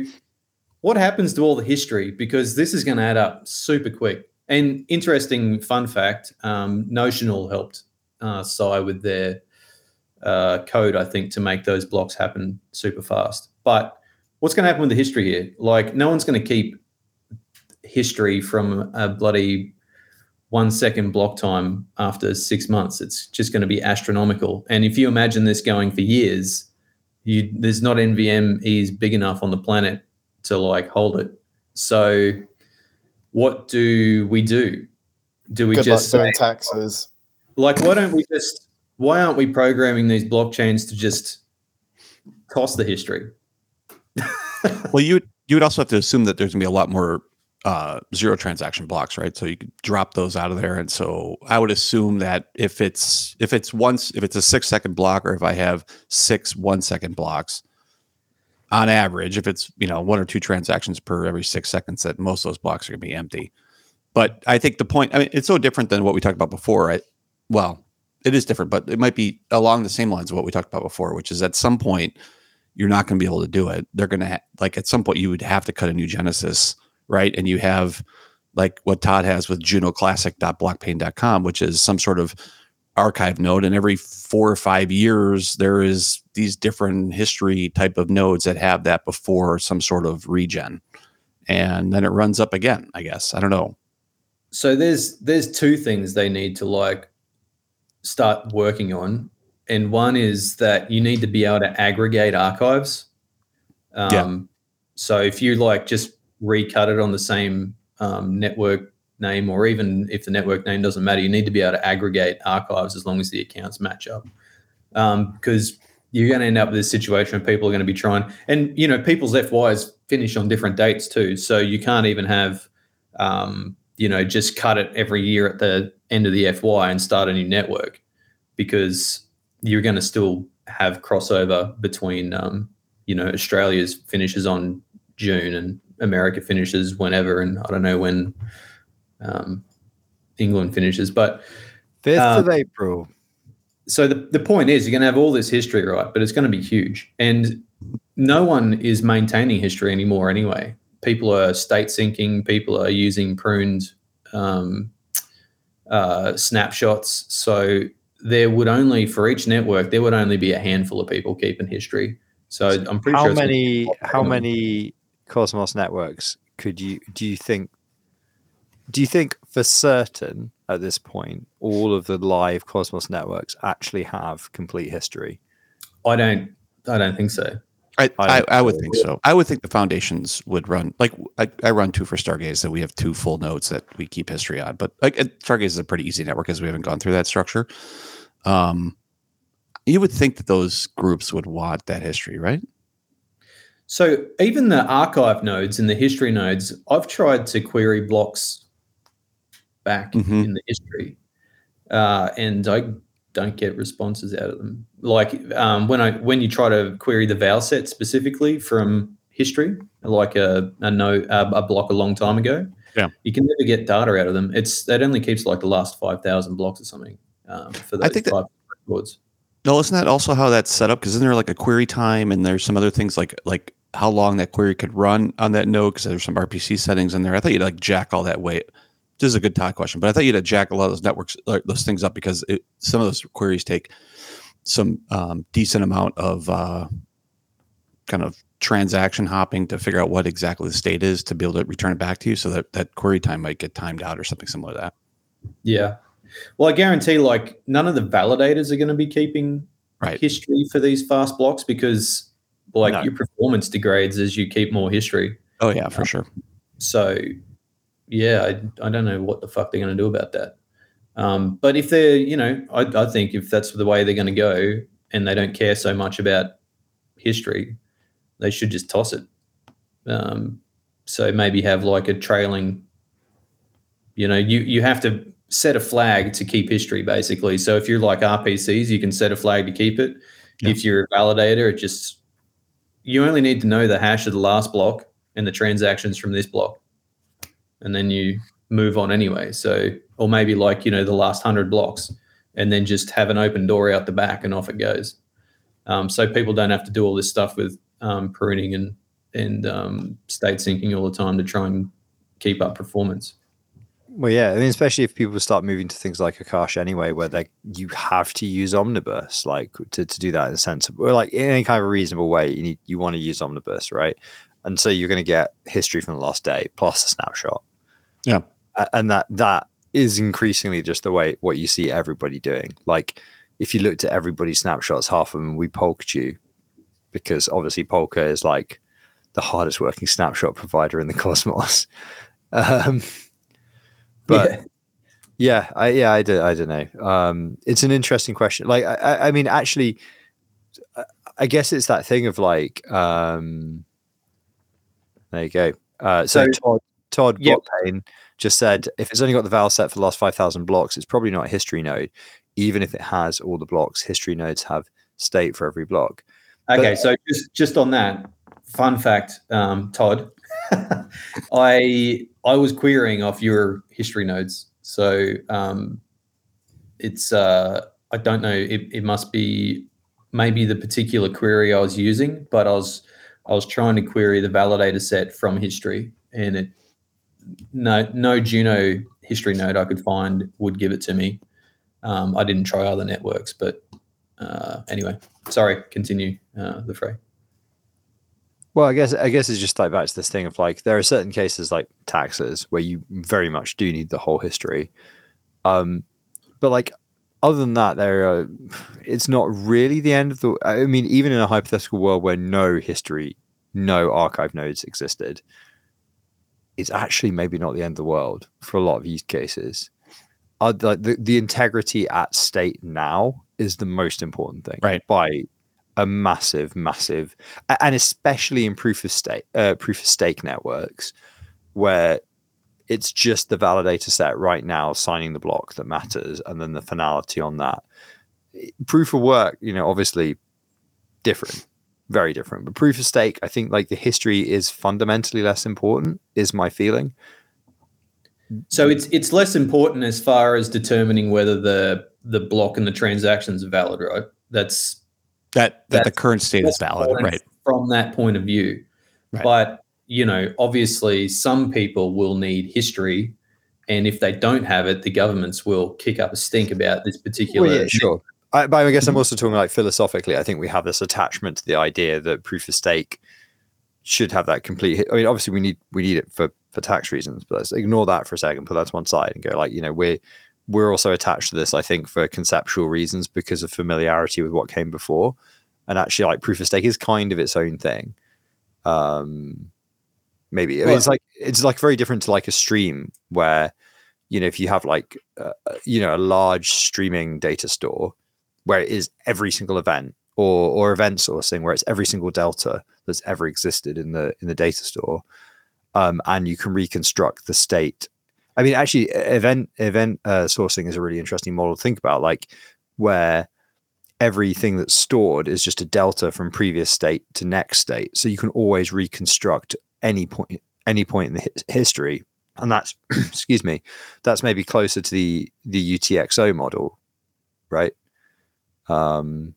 what happens to all the history? Because this is going to add up super quick. And interesting fun fact: um, Notional helped uh, with their uh, code, I think, to make those blocks happen super fast. But what's going to happen with the history here? Like, no one's going to keep history from a bloody one second block time after six months. It's just going to be astronomical. And if you imagine this going for years, you there's not NVMe's big enough on the planet to like hold it. So, what do we do? Do we Good just luck say, taxes. like why don't we just why aren't we programming these blockchains to just toss the history (laughs) Well, you you would also have to assume that there's gonna be a lot more uh, zero transaction blocks, right? So you could drop those out of there. And so I would assume that if it's if it's once if it's a six second block or if I have six one second blocks, on average, if it's you know one or two transactions per every six seconds, that most of those blocks are going to be empty. But I think the point, I mean, it's so different than what we talked about before, right? Well, it is different, but it might be along the same lines of what we talked about before, which is at some point you're not going to be able to do it. They're going to ha- like at some point you would have to cut a new Genesis, right? And you have like what Todd has with junoclassic.blockpane.com, which is some sort of archive node. And every four or five years, there is these different history type of nodes that have that before some sort of regen. And then it runs up again, I guess. I don't know. So there's there's two things they need to like start working on. And one is that you need to be able to aggregate archives. Um, Yeah. So if you like just recut it on the same um, network name, or even if the network name doesn't matter, you need to be able to aggregate archives as long as the accounts match up. Because you're going to end up with this situation where people are going to be trying, and you know, people's FYs finish on different dates too. So you can't even have, um, you know, just cut it every year at the end of the FY and start a new network because you're going to still have crossover between, um, you know, Australia's finishes on June and America finishes whenever, and I don't know when um, England finishes, but Fifth of Um, April. so the, the point is you're going to have all this history right but it's going to be huge and no one is maintaining history anymore anyway people are state syncing people are using pruned um, uh, snapshots so there would only for each network there would only be a handful of people keeping history so i'm pretty How sure many? How many Cosmos networks could you? Do you think? Do you think for certain at this point all of the live Cosmos networks actually have complete history? i don't i don't think so I, I I, would think so. I would think the foundations would run like I, I run two for Stargaze that we have two full nodes that we keep history on. But like Stargaze is a pretty easy network as we haven't gone through that structure. Um, you would think that those groups would want that history, right? So even the archive nodes and the history nodes, I've tried to query blocks back Mhm. in the history, uh, and I don't get responses out of them. Like um, when I when you try to query the val set specifically from history, like a a, no, a, a block a long time ago, Yeah. you can never get data out of them. It's that only keeps like the last five thousand blocks or something um, for those I think that- records. No, isn't that also how that's set up? Because isn't there like a query time and there's some other things like like how long that query could run on that node? Because there's some RPC settings in there. I thought you'd like jack all that way. This is a good Todd question, but I thought you'd have jack a lot of those networks, those things up because it, some of those queries take some um, decent amount of uh, kind of transaction hopping to figure out what exactly the state is to be able to return it back to you. So that that query time might get timed out or something similar to that. Yeah. Well, I guarantee like none of the validators are going to be keeping Right. history for these fast blocks because like No. your performance degrades as you keep more history. Oh yeah, for sure. So yeah, I, I don't know what the fuck they're going to do about that. Um, but if they're, you know, I, I think if that's the way they're going to go and they don't care so much about history, they should just toss it. Um, so maybe have like a trailing, you know, you, you have to set a flag to keep history basically. So if you're like RPCs, you can set a flag to keep it. Yeah. If you're a validator, it just, you only need to know the hash of the last block and the transactions from this block. And then you move on anyway. So, or maybe like, you know, the last 100 blocks and then just have an open door out the back and off it goes. Um, so people don't have to do all this stuff with um, pruning and, and um, state syncing all the time to try and keep up performance. Well, yeah, I mean, especially if people start moving to things like Akash anyway, where they you have to use Omnibus, like to, to do that in a sense, or like in any kind of reasonable way, you need you want to use Omnibus, right? And so you're going to get history from the last day plus a snapshot. Yeah. And that that is increasingly just the way what you see everybody doing. Like if you looked at everybody's snapshots, half of them we Polkachu because obviously Polka is like the hardest working snapshot provider in the (laughs) cosmos. Um, (laughs) but Yeah. yeah, I yeah, I don't I don't know. Um, it's an interesting question. Like I, I- mean, actually, I- guess it's that thing of like, um, there you go. Uh, so So- Todd Todd Yep. Just said if it's only got the val set for the last 5,000 blocks, it's probably not a history node. Even if it has all the blocks, history nodes have state for every block. Okay, But- so just just on that, fun fact, um, Todd, I I was querying off your history nodes, so um, it's uh, I don't know, it, it must be maybe the particular query I was using, but I was I was trying to query the validator set from history, and it no no Juno history node I could find would give it to me. Um, I didn't try other networks, but uh, anyway, sorry, continue uh, the Frey. Well, I guess I guess it's just like back to this thing of like there are certain cases like taxes where you very much do need the whole history. Um, but like other than that, there are it's not really the end of the. I mean, even in a hypothetical world where no history, no archive nodes existed, it's actually maybe not the end of the world for a lot of use cases. Uh, like the, the integrity at state now is the most important thing, Right. By a massive, massive, and especially in proof of stake, uh, proof of stake networks, where it's just the validator set right now signing the block that matters, and then the finality on that. Proof of work, you know, obviously different, very different. But proof of stake, I think, like the history is fundamentally less important. Is my feeling. So it's it's less important as far as determining whether the the block and the transactions are valid, right? That's That that the current state is valid, right? From that point of view, Right. but you know, obviously, some people will need history, and if they don't have it, the governments will kick up a stink about this particular. Well, yeah, sure. I, but I guess I'm also talking like philosophically. I think we have this attachment to the idea that proof of stake should have that complete. I mean, obviously we need we need it for for tax reasons, but let's ignore that for a second. Put that to one side and go like, you know, we're we're also attached to this. I think for conceptual reasons because of familiarity with what came before, and actually like proof of stake is kind of its own thing. Um, maybe Well- it's like it's like very different to like a stream where you know if you have like uh, you know a large streaming data store where it is every single event or or event sourcing where it's every single delta that's ever existed in the in the data store um, and you can reconstruct the state i mean actually event event uh, sourcing is a really interesting model to think about like where everything that's stored is just a delta from previous state to next state. So you can always reconstruct any point any point in the his- history. And that's (clears throat) excuse me that's maybe closer to the the utxo model right? Um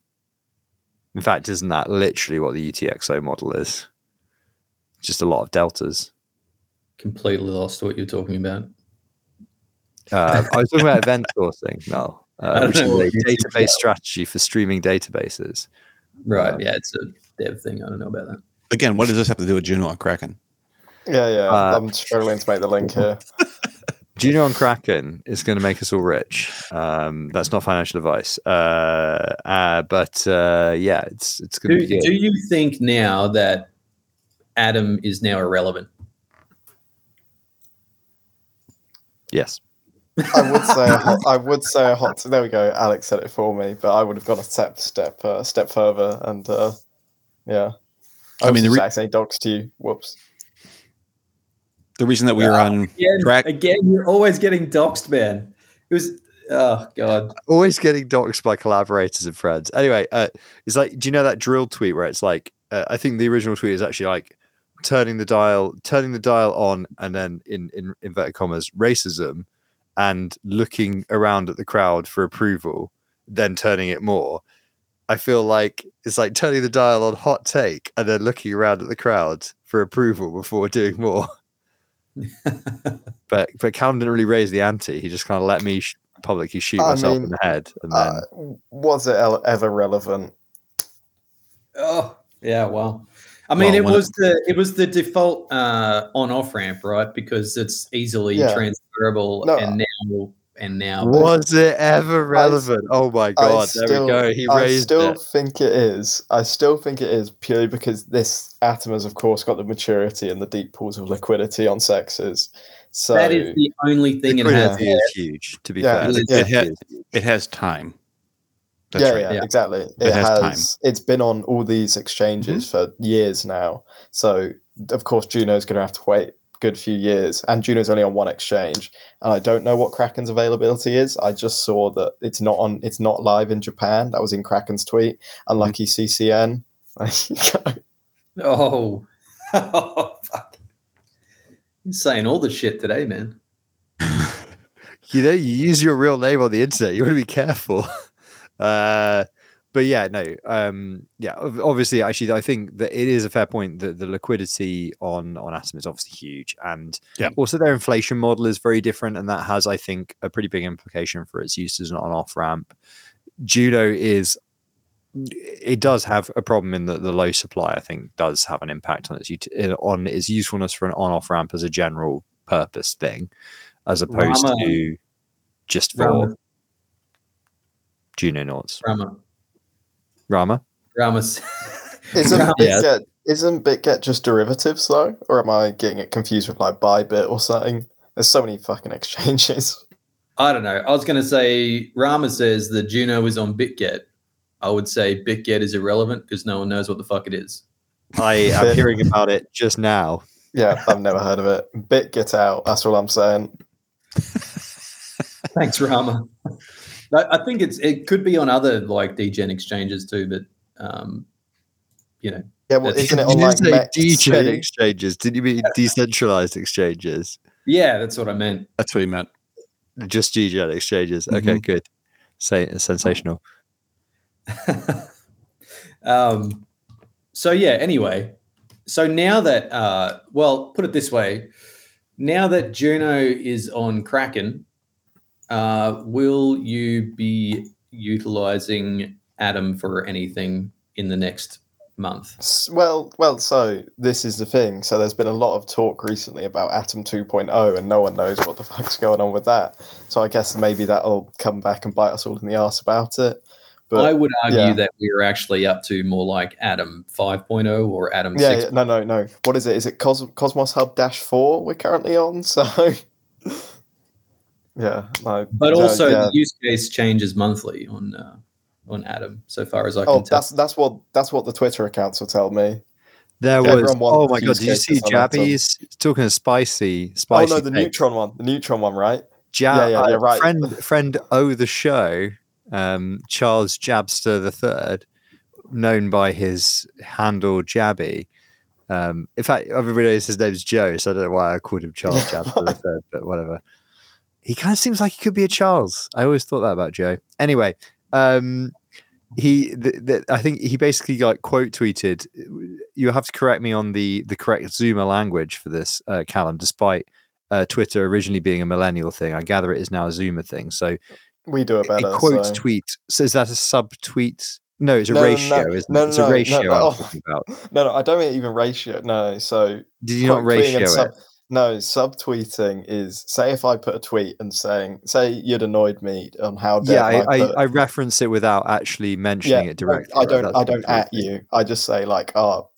in fact isn't that literally what the utxo model is? Just a lot of deltas. Completely lost what you're talking about. Uh, i was talking about event sourcing no uh, which is a what you think database strategy for streaming databases Right? Um, yeah, it's a dev thing. I don't know about that. Again, what does this have to do with Juno and Kraken? Yeah, yeah. Uh, I'm struggling to make the link here. (laughs) Juno on Kraken is going to make us all rich. Um, that's not financial advice, uh, uh, but uh, yeah, it's it's going to be good. do you think now that Atom is now irrelevant? yes, I would say a hot, I would say a hot. There we go. Alex said it for me, but I would have gone a step step uh, step further, and uh, yeah. I I mean, mean, the the re- accidentally dogs to you. Whoops. The reason that we were on Again, Crack- again, you're always getting doxed, man. It was oh god. always getting doxed by collaborators and friends. Anyway, uh, it's like, do you know that drill tweet where it's like, uh, I think the original tweet is actually like turning the dial, turning the dial on, and then in in inverted commas, racism, and looking around at the crowd for approval, then turning it more. I feel like it's like turning the dial on hot take and then looking around at the crowd for approval before (laughs) doing more. (laughs) But but Callum didn't really raise the ante. He just kind of let me sh- publicly shoot I myself in the head, and then Uh, was it ever relevant? Oh yeah, well. I mean, Well, it when- was the it was the default uh, on off ramp, right? Because it's easily Yeah. transferable, No, and now and now. Was it ever relevant? oh my god! there we go. He I raised still it. think it is. I still think it is purely because this atom has, of course, got the maturity and the deep pools of liquidity on CEXes. So that is the only thing it has. Liquidity is huge. To be Yeah, fair, it- Liquidity it had- is huge. it has time. That's yeah, right. yeah, Yeah. exactly. It, It has has. It's been on all these exchanges Mm-hmm. for years now. So of course, Juno's going to have to wait good few years, and Juno's only on one exchange. And I don't know what Kraken's availability is. I just saw that it's not on. It's not live in Japan. That was in Kraken's tweet. Unlucky CCN. (laughs) Oh, oh (laughs) fuck. You're saying all the shit today, man. (laughs) you know, you use your real name on the internet. You want to be careful. Uh, but yeah, no, um, yeah, obviously, actually, I think that it is a fair point that the liquidity on on Atom is obviously huge, and Yeah. also their inflation model is very different, and that has, I think, a pretty big implication for its use as an on-off ramp. Juno is it does have a problem in that the low supply, I think, does have an impact on its on its usefulness for an on-off ramp as a general purpose thing, as opposed Rama- to just for Rama, Juno Noughts. Rama, Rama. Rama's. (laughs) Isn't Rama- Yeah. BitGet isn't BitGet just derivatives though, or am I getting it confused with like Bybit or something? There's so many fucking exchanges. (laughs) I don't know. I was going to say Rama says that Juno is on BitGet. I would say BitGet is irrelevant because no one knows what the fuck it is. I am (laughs) hearing about it just now. Yeah, I've never heard of it. BitGet out. That's all I'm saying. Thanks, Rama. I I think it's it could be on other like DGen exchanges too, but um, you know, Yeah, well, isn't it on like didn't say DGen exchanges. Did you mean decentralized exchanges? yeah, that's what I meant. That's what you meant. Just DGen exchanges. Okay, Mm-hmm. good. Say sensational. (laughs) um, so yeah. Anyway, so now that uh, well, put it this way: now that Juno is on Kraken, Uh, will you be utilizing Atom for anything in the next month? Well, well, so this is the thing. So there's been a lot of talk recently about Atom 2.0, and no one knows what the (laughs) fuck's going on with that. So I guess maybe that'll come back and bite us all in the arse about it. But I would argue yeah. that we are actually up to more like Atom 5.0 or Atom yeah, 6. yeah, no, no, no. What is it? Is it Cos- Cosmos Hub Dash Four? We're currently on. (laughs) So yeah, no, But no, also, yeah. the use case changes monthly on uh, on Atom, so far as I can oh, tell. that's that's what that's what the Twitter accounts will tell me. There Yeah, was. Oh my god! use Did you see cases on that, Jabby's talking of spicy? Spicy. oh no, the take. neutron one, the neutron one, right? Jab, Yeah, yeah, uh, yeah, right. Friend, friend O the show, um, Charles Jabster the third, known by his handle Jabby. Um, in fact, everybody knows his name's Joe, so I don't know why I called him Charles (laughs) Jabster the third, but whatever. He kind of seems like he could be a Charles. I always thought that about Joe. Anyway, um, he, th- th- I think he basically like quote tweeted. You have to correct me on the the correct Zoomer language for this, uh, Callum. Despite uh, Twitter originally being a millennial thing. I gather it is now a Zoomer thing. So We do it better. a quote so- tweet. So is that a sub tweet? No, it's a No, no, ratio, no, isn't no, it? It's no, a ratio no, I'm oh. talking about. (laughs) No, no, I don't mean even ratio. No, so Did you not ratio sub- it? No, subtweeting is say if I put a tweet and saying, say you'd annoyed me on how Yeah, I, I, put, I reference it without actually mentioning it no, directly. I don't. I don't at you. I just say like, oh,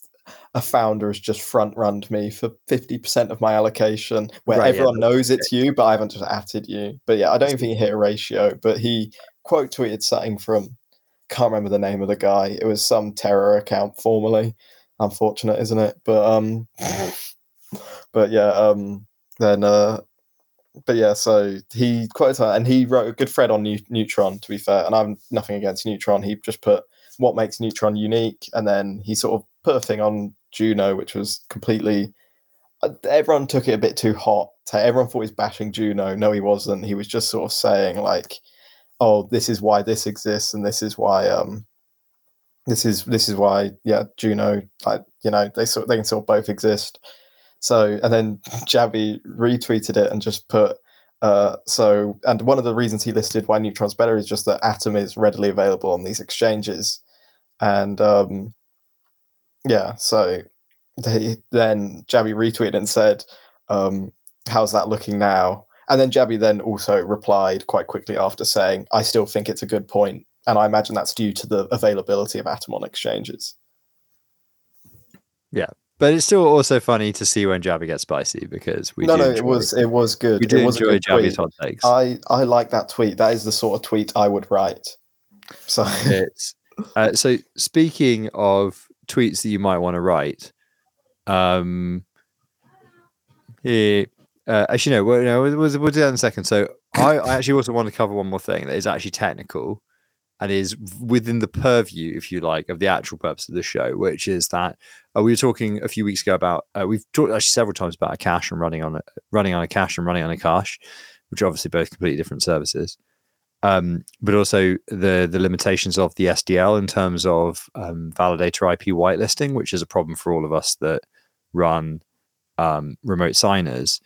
a founder has just front runned me for fifty percent of my allocation, where Right, yeah, everyone knows it's you, but I haven't just atted you. But yeah, I don't even think he hit a ratio. But he quote tweeted something from can't remember the name of the guy. It was some Terra account formerly. Unfortunate, isn't it? But um, (laughs) but yeah, um, then uh, but yeah, so he quoted her and he wrote a good thread on Neu- Neutron. To be fair, and I'm nothing against Neutron. He just put what makes Neutron unique, and then he sort of put a thing on Juno, which was completely. uh, Everyone took it a bit too hot. Everyone thought he was bashing Juno. No, he wasn't. He was just sort of saying like, "Oh, this is why this exists, and this is why um, this is this is why yeah, Juno like you know they sort they can sort of both exist." So and then (laughs) Jabby retweeted it and just put uh, so and one of the reasons he listed why Neutron's better is just that Atom is readily available on these exchanges, and um, yeah, so they, then Jabby retweeted and said, um, "How's that looking now?" And then Jabby then also replied quite quickly after saying, "I still think it's a good point, and I imagine that's due to the availability of Atom on exchanges." But it's still also funny to see when Jabby gets spicy because we no, no, it was it was good. we do it was enjoy Jabby's hot takes. I I like that tweet. That is the sort of tweet I would write. So (laughs) it's uh, so speaking of tweets that you might want to write um Yeah. Uh, actually, no. Well, no, we'll, we'll we'll do that in a second. So, I, I actually also want to cover one more thing that is actually technical and is within the purview, if you like, of the actual purpose of the show, which is that uh, we were talking a few weeks ago about uh, we've talked actually several times about a cache and running on a, running on a cache and running on a cache, which are obviously both completely different services. Um, but also the the limitations of the SDL in terms of um, validator IP whitelisting, which is a problem for all of us that run um, remote signers.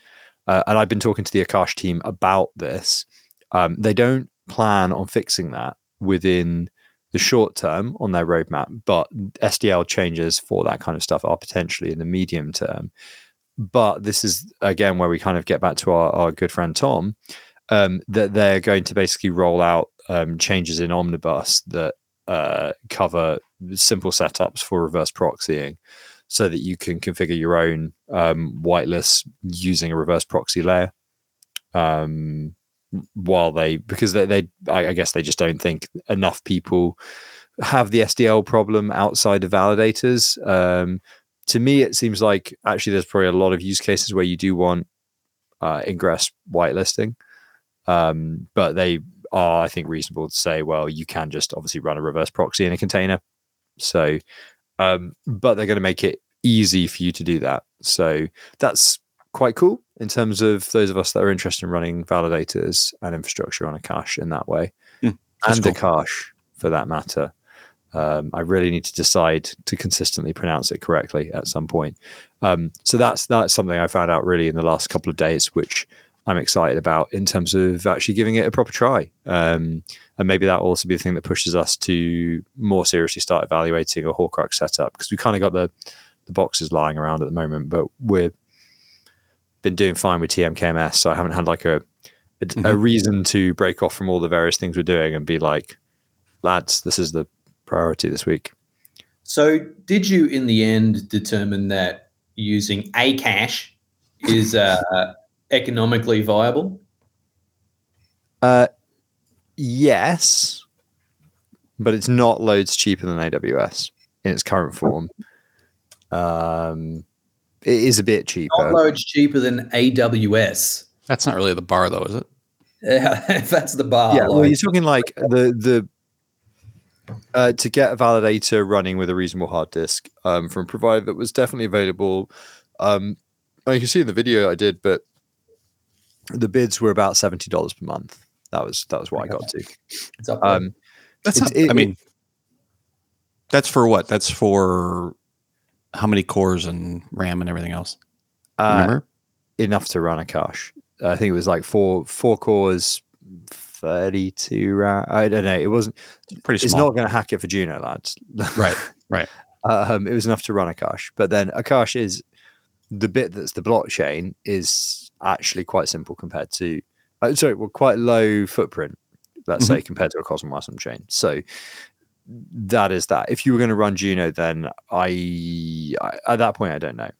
Uh, and I've been talking to the Akash team about this. Um, they don't plan on fixing that within the short term on their roadmap, but SDL changes for that kind of stuff are potentially in the medium term. But this is again where we kind of get back to our, our good friend Tom, um, that they're going to basically roll out um, changes in Omnibus that uh, cover simple setups for reverse proxying so that you can configure your own um, whitelist using a reverse proxy layer. Um, while they, because they, they, I guess they just don't think enough people have the SDL problem outside of validators. Um, to me, it seems like actually there's probably a lot of use cases where you do want uh, ingress whitelisting, um, but they are, I think, reasonable to say, well, you can just obviously run a reverse proxy in a container. So um, but they're going to make it easy for you to do that. So that's quite cool in terms of those of us that are interested in running validators and infrastructure on Akash in that way, Mm, and cool. Akash for that matter. Um, I really need to decide to consistently pronounce it correctly at some point. Um, so that's that's something I found out really in the last couple of days, which I'm excited about in terms of actually giving it a proper try. Um, and maybe that will also be the thing that pushes us to more seriously start evaluating a Horcrux setup because we kind of got the the boxes lying around at the moment, but we've been doing fine with TMKMS, so I haven't had like a a, a Mhm. reason to break off from all the various things we're doing and be like, lads, this is the priority this week. So, did you in the end determine that using Akash is uh, economically viable? Uh, yes, but it's not loads cheaper than AWS in its current form. Um, it is a bit cheaper. Not loads cheaper than AWS. That's not really the bar, though, is it? Yeah, (laughs) if that's the bar. yeah, well, you're talking like the the uh, to get a validator running with a reasonable hard disk um, from a provider that was definitely available. Um, you can see in the video I did, but the bids were about seventy dollars per month. That was that was what I got to. it's up. Um, That's It's- not, it- I mean, that's for what? That's for how many cores and RAM and everything else? uh, enough to run a cache. I think it was like four four cores, thirty two. RAM. I don't know. It wasn't. Pretty It's not going to hack it for Juno, lads. (laughs) Right, right. um, it was enough to run Akash. But then Akash is the bit that's the blockchain is actually quite simple compared to, uh, sorry, well, quite low footprint, let's say, compared to a Cosmos chain. So that is that. If you were going to run Juno, then I, I at that point I don't know.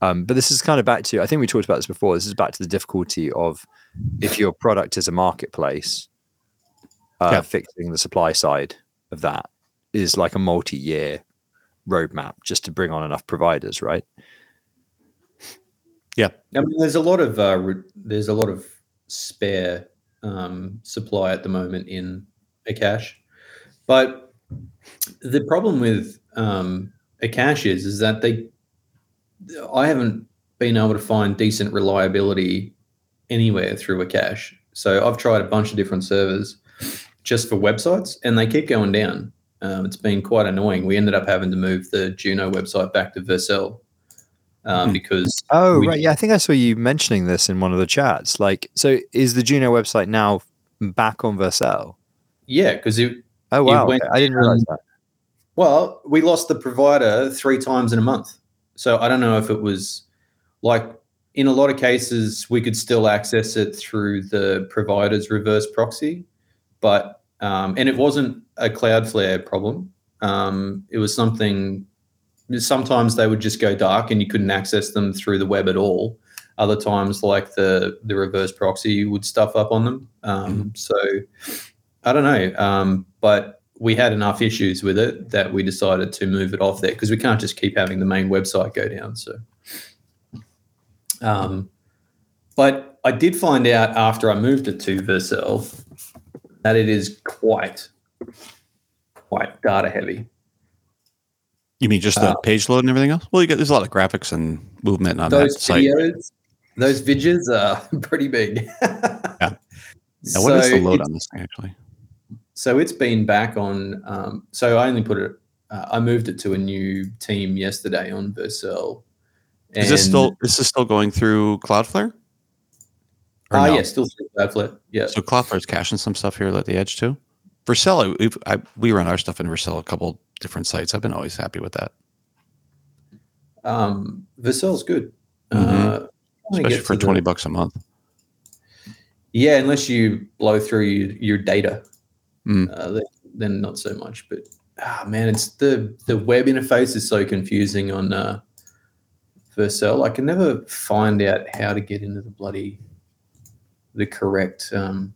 Um, but this is kind of back to I think we talked about this before. This is back to the difficulty of if your product is a marketplace, uh, Yeah. fixing the supply side of that is like a multi-year roadmap just to bring on enough providers, right? Yeah, I mean, there's a lot of uh, re- there's a lot of spare um, supply at the moment in Akash, but the problem with um, Akash is is that they I haven't been able to find decent reliability anywhere through Akash. So I've tried a bunch of different servers just for websites, and they keep going down. Um, it's been quite annoying. We ended up having to move the Juno website back to Vercel um, because Oh, We- right. Yeah, I think I saw you mentioning this in one of the chats. Like, so is the Juno website now back on Vercel? yeah, because it Oh, wow. went. I didn't realize that. Well, we lost the provider three times in a month. So I don't know if it was like in a lot of cases we could still access it through the provider's reverse proxy, but um, and it wasn't a Cloudflare problem. Um, it was something. Sometimes they would just go dark and you couldn't access them through the web at all. Other times, like the the reverse proxy would stuff up on them. Um, So I don't know, um, but we had enough issues with it that we decided to move it off there because we can't just keep having the main website go down. So Um, but I did find out after I moved it to Vercel that it is quite, quite data heavy. You mean just the Uh, page load and everything else? Well, you get there's a lot of graphics and movement on those that site. videos, those vidges are (laughs) pretty big. Yeah. Now, what is the load on this thing actually? So it's been back on. Um, so I only put it. Uh, I moved it to a new team yesterday on Vercel. Is this still is this still going through Cloudflare? Or Ah, no? yeah, still through Cloudflare. Yeah. So Cloudflare's caching some stuff here at the edge too. Vercel, I, we run our stuff in Vercel a couple different sites. I've been always happy with that, Um, Vercel's good. Mhm. Uh, especially for to the- twenty bucks a month. Yeah, unless you blow through your, your data, Mm. uh, then, not so much. But ah, man, it's the the web interface is so confusing on uh, Vercel. I can never find out how to get into the bloody the correct um,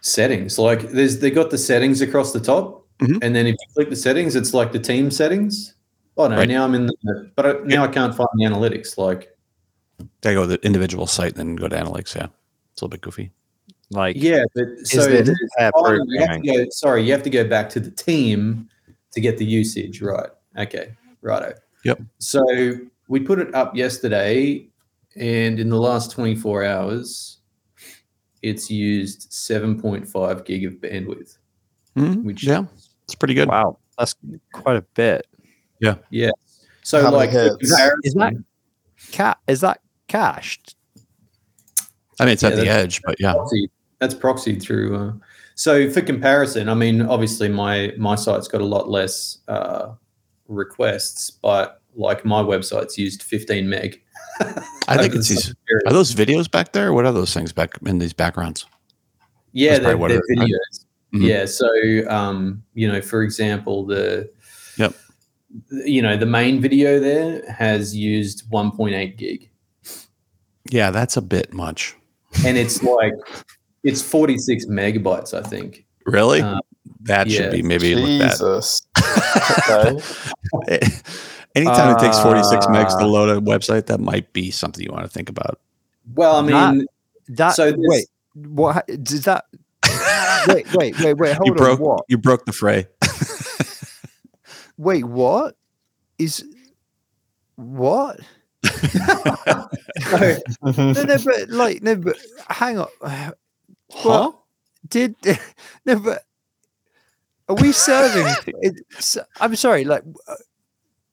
settings. Like there's they got the settings across the top, Mhm. and then if you click the settings, it's like the team settings. Oh no, Right. now I'm in the but I, now I can't find the analytics. Like They go to the individual site and then go to analytics. Yeah, it's a little bit goofy. Like, yeah, but so is this there's- oh, you have to go, sorry, you have to go back to the team to get the usage. Right. Okay. Righto. Yep. So we put it up yesterday, and in the last 24 hours, it's used 7.5 gig of bandwidth, Mhm. which yeah, it's pretty good. wow, that's quite a bit. yeah. Yeah. So How like for hits? comparison- Is that cat? Is that cached? I mean, it's Yeah, at the edge, but yeah, proxied. That's proxied through. Uh, so for comparison, I mean, obviously my my site's got a lot less uh, requests, but like my website's used 15 meg. I think (laughs) it's the these. Are those videos back there? What are those things back in these backgrounds? yeah, they're, they're videos. Mhm. Yeah, so um, you know, for example, the Yep. you know the main video there has used 1.8 gig, Yeah, that's a bit much. and it's like it's 46 megabytes, I think. Really? Uh, that should be maybe looked at. Jesus. (laughs) okay. Anytime it takes 46 megs to Uh, load a website, that might be something you want to think about. Well, I mean, That So this- wait, what does that? (laughs) wait, wait, wait, wait. Hold you on. broke What? you broke the Frey. Wait, what? Is what? so- (laughs) No, no, but like, no, but hang on. Huh? Did (laughs) no, but are we serving? (laughs) it, s- I'm sorry. Like, uh,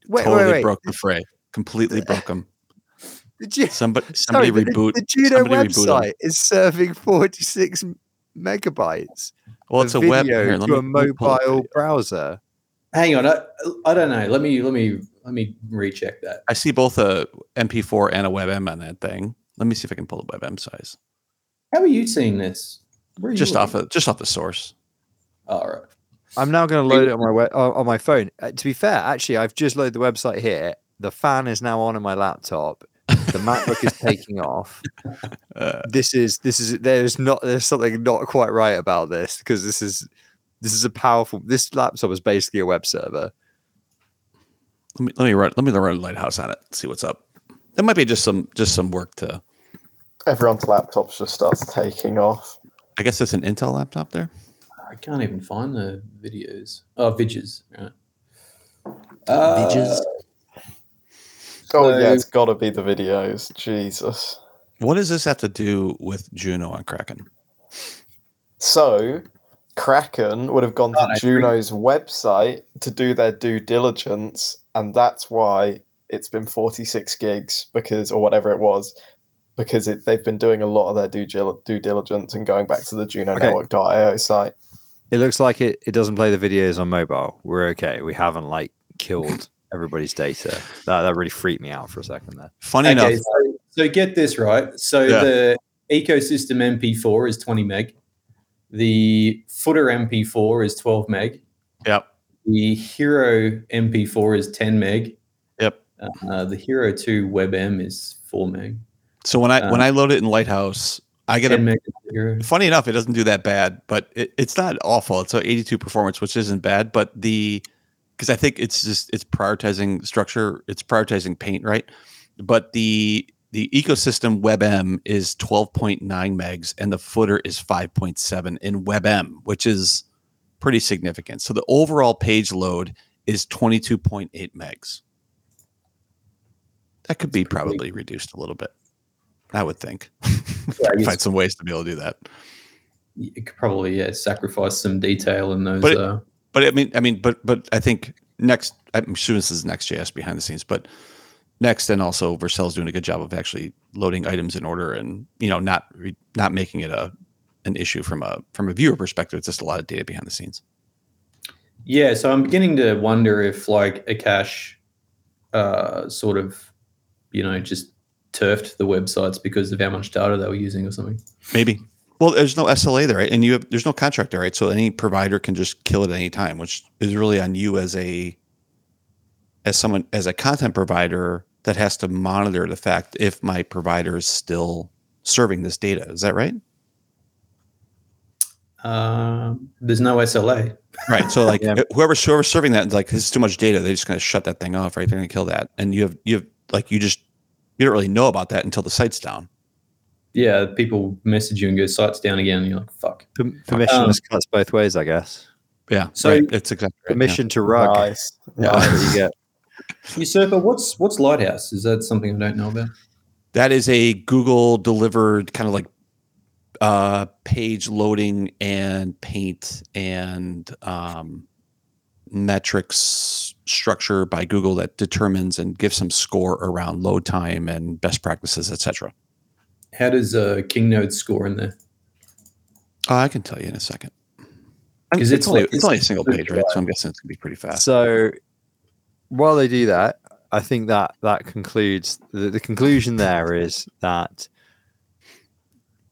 wait, totally wait, wait. broke the Frey. Completely (laughs) broke them. Did you? Somebody somebody but reboot. The, the Juno somebody reboot 'em. website is serving 46 megabytes. Well, it's a web here, let to me- a let me mobile browser. hang on, I, I don't know. Let me let me let me recheck that. I see both a MP4 and a WebM on that thing. Let me see if I can pull the WebM size. How are you seeing this? Where are you Just off looking? of just off the source. All right. I'm now going to load it on my we- on on my phone. Uh, to be fair, actually, I've just loaded the website here. The fan is now on in my laptop. The MacBook is (laughs) taking off. Uh, This is this is there's not there's something not quite right about this because this is this is a powerful. This laptop is basically a web server. let me let me run let me run a lighthouse on it. See what's up. That might be just some just some work to. Everyone's laptops just starts taking off. I guess it's an Intel laptop there. I can't even find the videos. Oh, vidges. Right. Uh, Vidges? Oh yeah, it's got to be the videos. Jesus. What does this have to do with Juno on Kraken? So, Kraken would have gone Oh, to no, Juno's website to do their due diligence, and that's why it's been 46 gigs because, or whatever it was, because it, they've been doing a lot of their due, due diligence and going back to the Juno Okay. Network.io site. It looks like it, it doesn't play the videos on mobile. We're okay. We haven't like killed (laughs) everybody's data. That that really freaked me out for a second there. Funny okay, enough, so, so get this right. So Yeah. the ecosystem MP4 is 20 meg. The footer MP4 is 12 meg. Yep. The Hero MP4 is 10 meg. Yep. Uh, the Hero 2 WebM is 4 meg. So when I when Uh, I load it in Lighthouse, I get a meg is the Hero. funny enough, it doesn't do that bad, but it, it's not awful. It's a 82 performance, which isn't bad, but the because I think it's just it's prioritizing structure, it's prioritizing paint, right? but the the ecosystem WebM is 12.9 megs and the footer is 5.7 in WebM, which is pretty significant. So the overall page load is 22.8 megs. That could be probably reduced a little bit. I would think. Yeah, (laughs) Find some ways to be able to do that. You could probably yeah sacrifice some detail in those. But it- uh, But I mean, I mean, but but I think next. I'm sure this is next JS behind the scenes, but next and also Vercel's doing a good job of actually loading items in order and you know not not making it a an issue from a from a viewer perspective. It's just a lot of data behind the scenes. Yeah, so I'm beginning to wonder if like Akash uh, sort of, you know, just turfed the websites because of how much data they were using or something. Maybe. Well, there's no SLA there, right? And you have there's no contract there, right? So any provider can just kill it at any time, which is really on you as a as someone as a content provider that has to monitor the fact if my provider is still serving this data. Is that right? Um, there's no SLA. Right. So like (laughs) Yeah. whoever's whoever's serving that, like this is too much data, they're just gonna shut that thing off, right? They're gonna kill that. And you have you have like you just you don't really know about that until the site's down. Yeah, people message you and go sites down again, and you're like, fuck. Perm- Permissionless cuts both ways, I guess. Yeah. So- right. It's exactly right. yeah. Permission to rug. Nice. Yeah. That's nice. what you get. (laughs) Usurper, what's what's Lighthouse? Is that something I don't know about? That is a Google delivered kind of like uh, page loading and paint and um, metrics structure by Google that determines and gives some score around load time and best practices, etc. How does uh, Kingnode score in there? Oh, I can tell you in a second. 'Cause it's, it's only like- it's only a single page, right? So I'm guessing it's gonna be pretty fast. So while they do that, I think that that concludes the, the conclusion there is that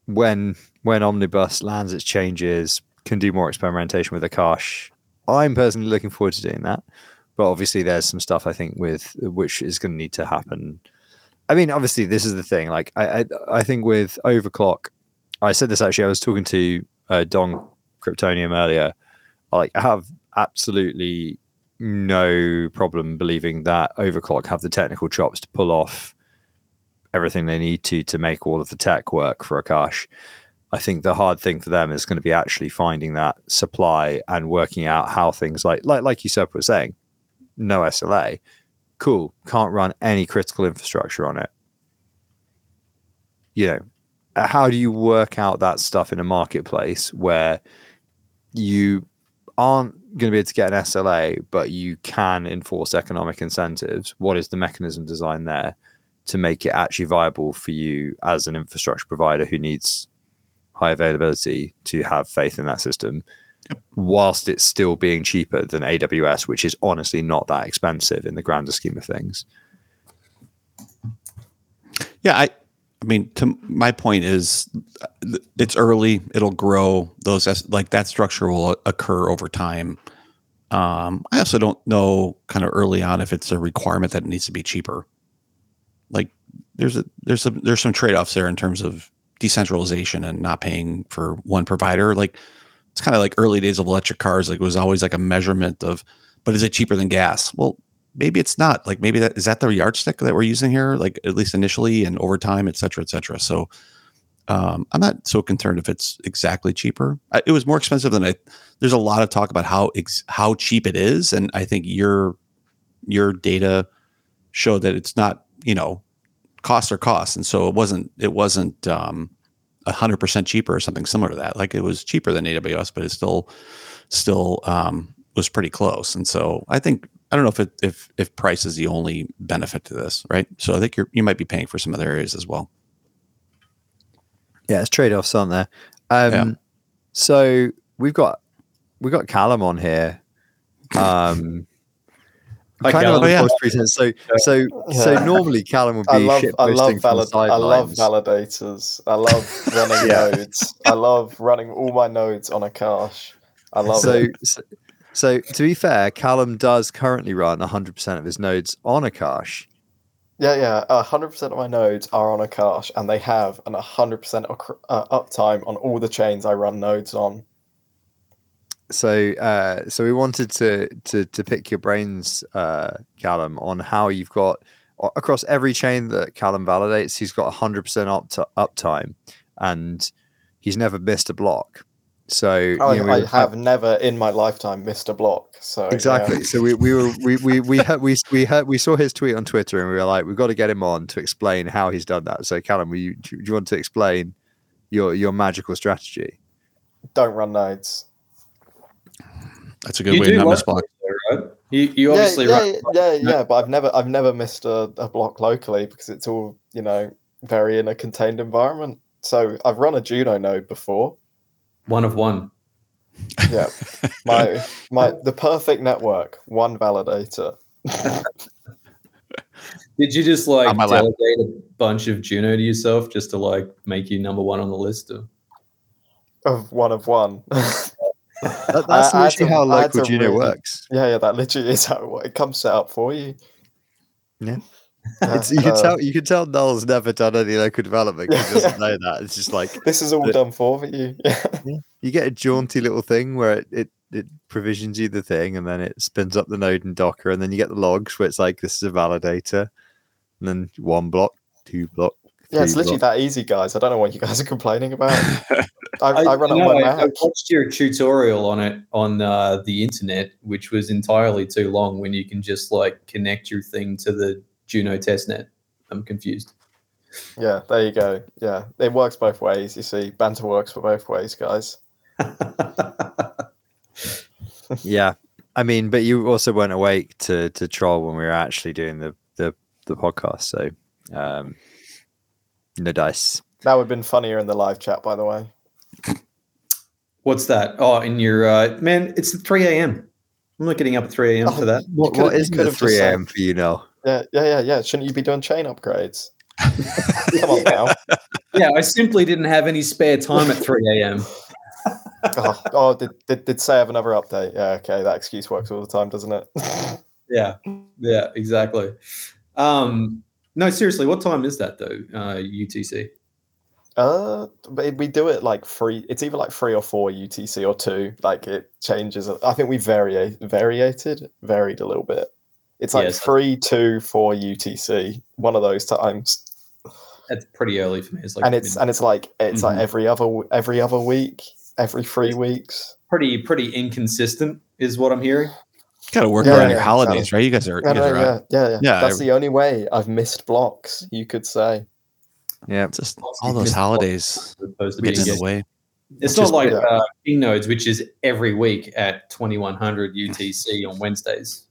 when when Omnibus lands its changes, can do more experimentation with Akash. I'm personally looking forward to doing that. But obviously there's some stuff I think with which is gonna need to happen. I mean, obviously this is the thing. Like I I, I think with overclock, I said this actually, I was talking to uh, Don Cryptonium earlier. Like I have absolutely no problem believing that Overclock have the technical chops to pull off everything they need to to make all of the tech work for Akash. I think the hard thing for them is going to be actually finding that supply and working out how things like like like you said was saying, no SLA, cool, can't run any critical infrastructure on it. You know, how do you work out that stuff in a marketplace where you aren't going to be able to get an SLA, but you can enforce economic incentives. What is the mechanism design there to make it actually viable for you as an infrastructure provider who needs high availability to have faith in that system, whilst it's still being cheaper than AWS, which is honestly not that expensive in the grander scheme of things. Yeah, I I mean, to my point is, uh, it's early. It'll grow. Those like that structure will occur over time. Um, I also don't know kind of early on if it's a requirement that it needs to be cheaper. Like there's a there's some there's some trade offs there in terms of decentralization and not paying for one provider. Like it's kind of like early days of electric cars. Like it was always like a measurement of, but is it cheaper than gas? Well, maybe it's not like maybe that is that the yardstick that we're using here like at least initially and over time et cetera et cetera so um, i'm not so concerned if it's exactly cheaper I, it was more expensive than i there's a lot of talk about how ex, how cheap it is and i think your your data showed that it's not you know costs are costs and so it wasn't it wasn't um 100% cheaper or something similar to that like it was cheaper than aws but it still still um was pretty close and so i think I don't know if it, if if price is the only benefit to this, right? So I think you're you might be paying for some other areas as well. Yeah, it's trade offs, aren't there? Um, Yeah. So we've got we've got Callum on here. Um, Hi, kind of Callum. on the yeah. false pretense. So so so Yeah. normally Callum would be I love, I love, posting from the valid, I love validators. I love (laughs) running Yeah. nodes. I love running all my nodes on Akash. I love so, it. so so to be fair, Callum does currently run 100% of his nodes on Akash. Yeah, yeah. hundred percent of my nodes are on Akash, and they have an hundred percent uh, uptime on all the chains I run nodes on. So uh, so we wanted to to to pick your brains, uh, Callum, on how you've got across every chain that Callum validates, he's got 100% up to uptime and he's never missed a block. So I, you know, I have never in my lifetime missed a block. So yeah. exactly. So we, we were we we we heard, we we heard, we saw his tweet on Twitter and we were like, we've got to get him on to explain how he's done that. So Callum, will you, do you want to explain your your magical strategy? don't run nodes. That's a good You way to do not miss block. right? You, you obviously yeah, run- yeah, yeah, yeah, but I've never I've never missed a, a block locally because it's all you know very in a contained environment. So I've run a Juno node before. one of one. Yeah, my my the perfect network, one validator. (laughs) Did you just like On lap. delegate a bunch of Juno to yourself just to like make you number one on the list? Or? of one of one. (laughs) That, that's I literally to- how I local to Juno really- works. Yeah, yeah, that literally is how it, it comes set up for you. Yeah. Yeah, It's, you can uh, tell you can tell Noel's never done any local development. 'cause He doesn't (laughs) know that. It's just like This is all the- done for you. (laughs) Yeah. you get a jaunty little thing where it, it it provisions you the thing and then it spins up the node in Docker and then you get the logs where it's like this is a validator and then one block, two block. Yeah, it's three literally block. that easy, guys. I don't know what you guys are complaining about. (laughs) I, I, run it my I- I watched your tutorial on it on uh, the internet, which was entirely too long. When you can just like connect your thing to the Juno testnet. I'm confused. Yeah, there you go. Yeah, it works both ways. You see, banter works for both ways, guys. (laughs) Yeah. I mean, but you also weren't awake to to troll when we were actually doing the the, the podcast. So um no dice. That would have been funnier in the live chat, by the way. What's that? Oh, in your uh, man, it's 3 a.m. I'm not getting up at 3 a.m. Oh, for that. What, could've- what you isn't could've the 3 a.m. for you now? Yeah, yeah, yeah, yeah. Shouldn't you be doing chain upgrades? (laughs) Come on now. Yeah, I simply didn't have any spare time at 3 a.m. (laughs) Oh, oh did, did, did say have another update? Yeah, okay. That excuse works all the time, doesn't it? (laughs) Yeah, yeah, exactly. Um, no, seriously, what time is that though? Uh, UTC. Uh, but we do it like three. It's either like three or four UTC or two. Like it changes. I think we vari variated, varied a little bit. It's like Yes. three, two, four UTC. One of those times, That's pretty early for me. It's like and it's mid- and it's like it's like Mhm. every other every other week, every three weeks. pretty pretty inconsistent, is what I'm hearing. Got to work Yeah, around your yeah, holidays, right? You guys are, Yeah, you guys no, are yeah, yeah, yeah. Yeah, That's every- the only way I've missed blocks. You could say. Yeah. just all those holidays As get in the way. It's not like yeah. uh, King Nodes, which is every week at 2100 UTC on Wednesdays.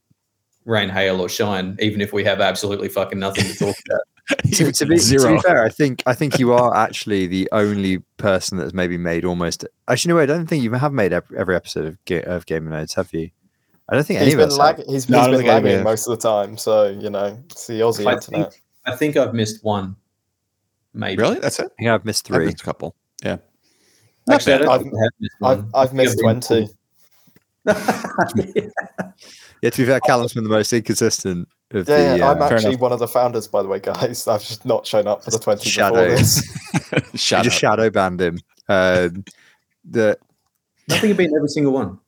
Rain, hail, or shine, even if we have absolutely fucking nothing to talk about. (laughs) to, to be, to Zero. be fair, I think I think you are actually the only person that's maybe made almost. Actually, no, I don't think you have made every, every episode of, Ga- of Game of Nodes, have you? I don't think any He's of been us. have. lagging. He's, No, I he's don't been think lagging most of the time. So you know, it's the Aussie I internet. think, I think I've missed one. Maybe. Really? That's it? I think I've missed I've three. missed a couple. Yeah. Not Actually, bad. I've, I have missed I've one. I've I missed twenty. full. (laughs) Yeah, to be fair, Callum's been the most inconsistent of Yeah, the. yeah, I'm uh, actually enough. one of the founders, by the way, guys. I've just not shown up for the twenty before (laughs) Shadow. this. you just shadow banned him. Um, the I think I've been every single one.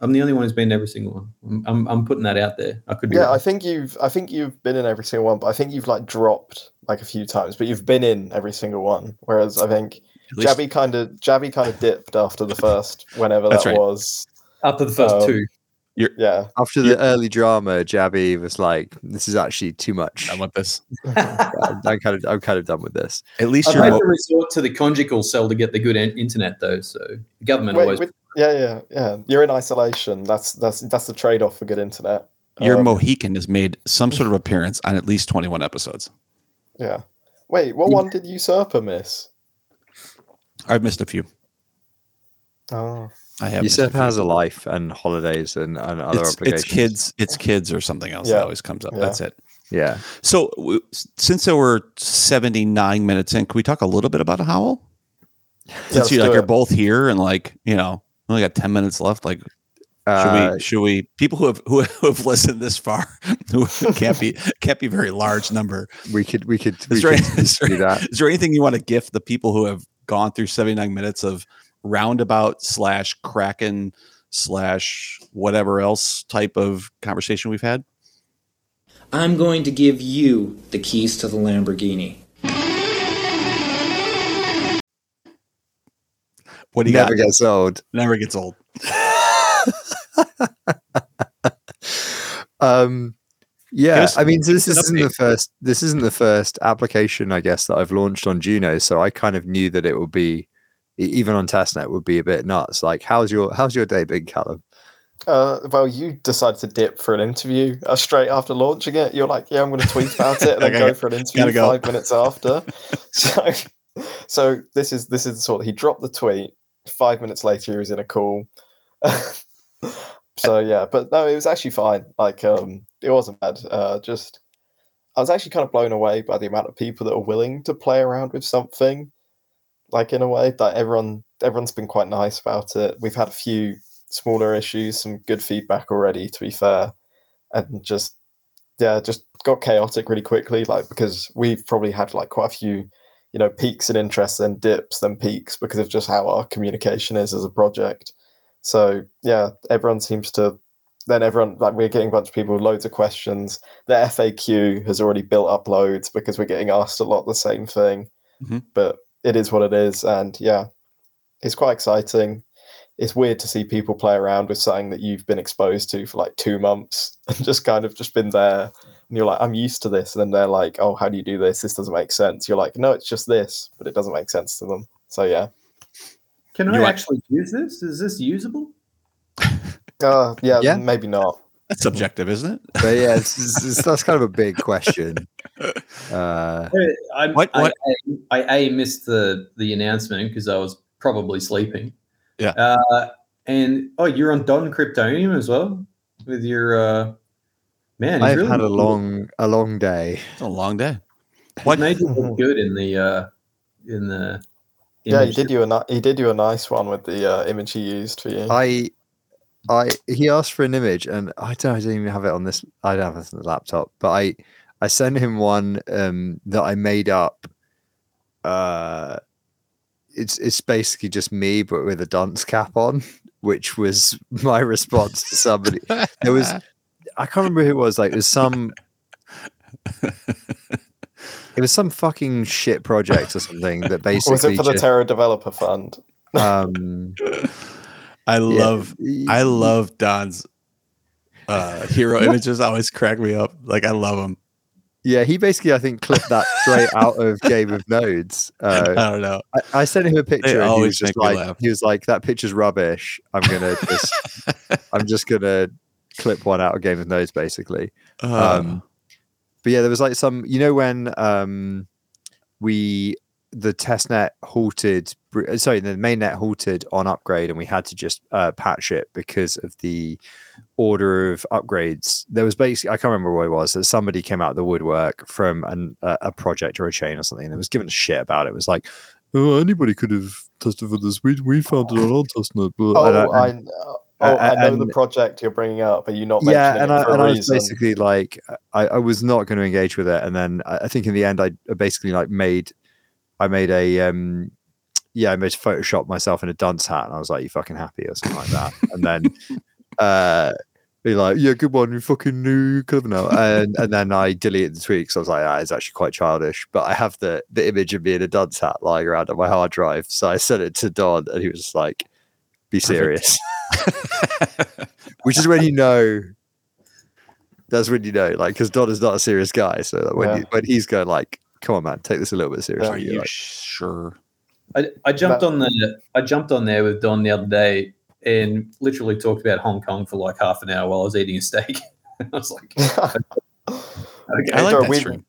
I'm the only one who's been every single one. I'm, I'm, I'm putting that out there. I could be. Yeah, wrong. I think you've I think you've been in every single one, but I think you've like dropped like a few times, but you've been in every single one. Whereas I think At least- Jabby kind of Jabby kind of dipped after the first, whenever that right. was. after the first um, two. Yeah, after the early drama, Jabby was like, "This is actually too much. I want this. (laughs) I'm, I'm kind of I'm kind of done with this." At least I've you're had to resort to the conjugal cell to get the good in- internet, though. So the government Wait, always. with- yeah, yeah, yeah. You're in isolation. That's that's that's the trade off for good internet. your Um, Mohican has made some sort of appearance on at least 21 episodes. Yeah. Wait, what Yeah. one did Usurper miss? I've missed a few. Oh, I have. missed Yusuf has a life and holidays and, and other It's, obligations. it's kids. It's kids or something else that always comes up. Yeah. That's it. Yeah. So w- s- since there were 79 minutes in, can we talk a little bit about Howl? Since let's you like do you're both here and like you know we only got 10 minutes left. Like should Uh, we should we people who have who (laughs) have listened this far (laughs) who can't be can't be a very large number. we could we could we Is there, could is, do that. is there anything you want to gift the people who have gone through 79 minutes of roundabout slash kraken slash whatever else type of conversation we've had? I'm going to give you the keys to the Lamborghini. What do you Never got? gets old. Never gets old. (laughs) (laughs) um yeah i mean give this isn't the first this isn't the first application i guess that i've launched on juno so i kind of knew that it would be even on testnet would be a bit nuts like how's your how's your day big callum Uh, well, you decided to dip for an interview uh, straight after launching it. You're like, yeah, I'm going to tweet about it (laughs) and then go for an interview go. five minutes after. (laughs) so, so this is this is the sort. Of, He dropped the tweet. Five minutes later, he was in a call. So yeah, but no, it was actually fine. Like, um, it wasn't bad. Uh, just I was actually kind of blown away by the amount of people that are willing to play around with something. Like in a way, that everyone everyone's been quite nice about it. We've had a few smaller issues, some good feedback already, to be fair, and just yeah, just got chaotic really quickly. Like because we've probably had like quite a few, you know, peaks in interest, then dips, then peaks because of just how our communication is as a project. So yeah, everyone seems to. Then everyone like we're getting a bunch of people with loads of questions. The FAQ has already built up loads because we're getting asked a lot the same thing. Mhm. But it is what it is, and yeah, it's quite exciting it's weird to see people play around with something that you've been exposed to for like two months (laughs) and just kind of just been there and you're like i'm used to this and then they're like oh how do you do this this doesn't make sense you're like no it's just this but it doesn't make sense to them so yeah Can I You want- actually use this? Is this usable? (laughs) uh, yeah, Yeah. maybe not That's subjective, isn't it? but yeah it's, (laughs) it's, it's- that's kind of a big question uh I, What- I, what- I, I a missed the the announcement because I was probably sleeping. Yeah. Uh, and oh, you're on Don Cryptonium as well with your uh, man. i've really had a long a long day It's a long day. He's What? made you look (laughs) good in the uh, in the. Yeah he did you a ni- he did you a nice one with the uh, image he used for you I I he asked for an image and I don't, I don't even have it on this I don't have it on the laptop, but I I sent him one um that I made up. Uh it's it's basically just me but with a dunce cap on, which was (laughs) my response to somebody. There was I can't remember who it was, like it was some (laughs) it was some fucking shit project or something that basically (laughs) was it for the just, Terra developer fund um I yeah, love I y- love Don's uh, hero images. Always crack me up. Like I love them. Yeah, he basically, I think, clipped that straight out of (laughs) Game of Nodes. I Uh, don't know. I, I sent him a picture, and he always was just make me like, laugh. he was like, "That picture's rubbish. I'm gonna just, (laughs) I'm just gonna clip one out of Game of Nodes, basically." Uh, Um, But yeah, there was like some, you know, when um, we the testnet halted, uh, sorry, the mainnet halted on upgrade, and we had to just uh, patch it because of the order of upgrades. There was basically, I can't remember what it was, that somebody came out of the woodwork from an, a, a project or a chain or something, and it was given a shit about it. It was like, oh, anybody could have tested for this. We we found it on our testnet, but oh I- oh, I know the project you're bringing up but you're not yeah, mentioning and I, and I was basically like, I, I was not going to engage with it, and then I, think in the end, I basically like made, I made a, um, yeah, I made Photoshop myself in a dunce hat, and I was like, "You fucking happy?" or something like that, and then, (laughs) uh, be like, "Yeah, good one, you fucking new clever now," and and then I deleted the tweet because I was like, "Ah, it's actually quite childish," but I have the the image of me in a dunce hat lying around on my hard drive, so I sent it to Don, and he was just like, "Be serious." (laughs) (laughs) which is when you know that's when you know like because don is not a serious guy so when, Yeah. you, when he's going like come on man take this a little bit Are seriously you're you like, sure? I, I jumped That- on the I jumped on there with Don the other day and literally talked about Hong Kong for like half an hour while I was eating a steak. (laughs) I was like, okay, I like Dora, that we- stream.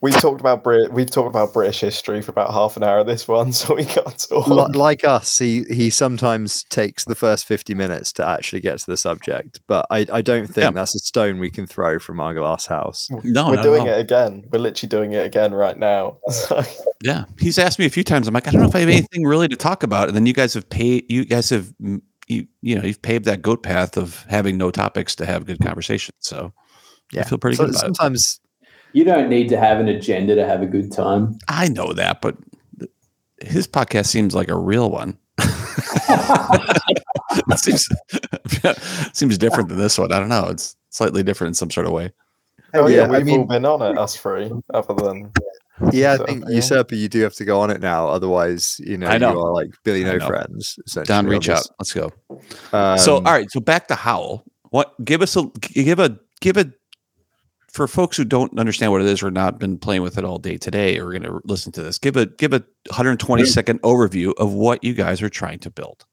We've talked about Brit. We've talked about British history for about half an hour of this one, (laughs) so we got to li- like us he he sometimes takes the first 50 minutes to actually get to the subject but i i don't think Yeah. that's a stone we can throw from our glass house No, We're not at doing all. it again. We're literally doing it again right now. (laughs) Yeah, he's asked me a few times. I'm like, I don't know if I have anything really to talk about. And then you guys have paid. You guys have mm, you you know you've paved that goat path of having no topics to have good conversation. So yeah. I feel pretty so good about it. sometimes you don't need to have an agenda to have a good time. I know that, but his podcast seems like a real one. (laughs) it seems (laughs) seems different than this one. I don't know. It's slightly different in some sort of way. Oh Yeah, yeah, we've all mean- been on it, us three, other than Yeah, I So, think yeah. usurper, you do have to go on it now. Otherwise, you know, I know. you are like Billy I no friends. essentially, Don, reach out. Let's go. Um, so, all right. So back to Howl. What? Give us a give a give a for folks who don't understand what it is or not been playing with it all day today or going to listen to this. Give a give a 120 second overview of what you guys are trying to build.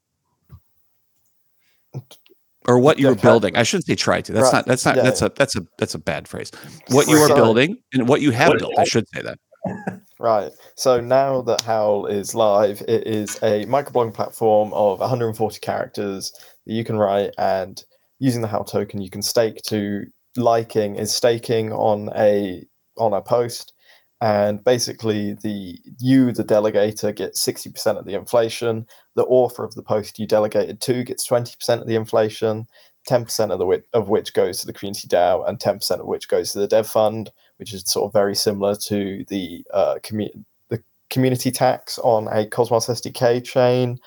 Or what you're building. I shouldn't say try to. That's Right. not. That's not. Yeah, that's a. That's a. That's a bad phrase. What you are building and what you have What- built. I should say that. (laughs) Right. So now that Howl is live, it is a microblogging platform of 140 characters that you can write, and using the Howl token, you can stake to liking is staking on a on a post, and basically the you the delegator gets 60% of the inflation. The author of the post you delegated to gets 20% of the inflation. 10% of the whi- of which goes to the community DAO, and 10% of which goes to the dev fund which is sort of very similar to the uh, commu- the community tax on a Cosmos SDK chain.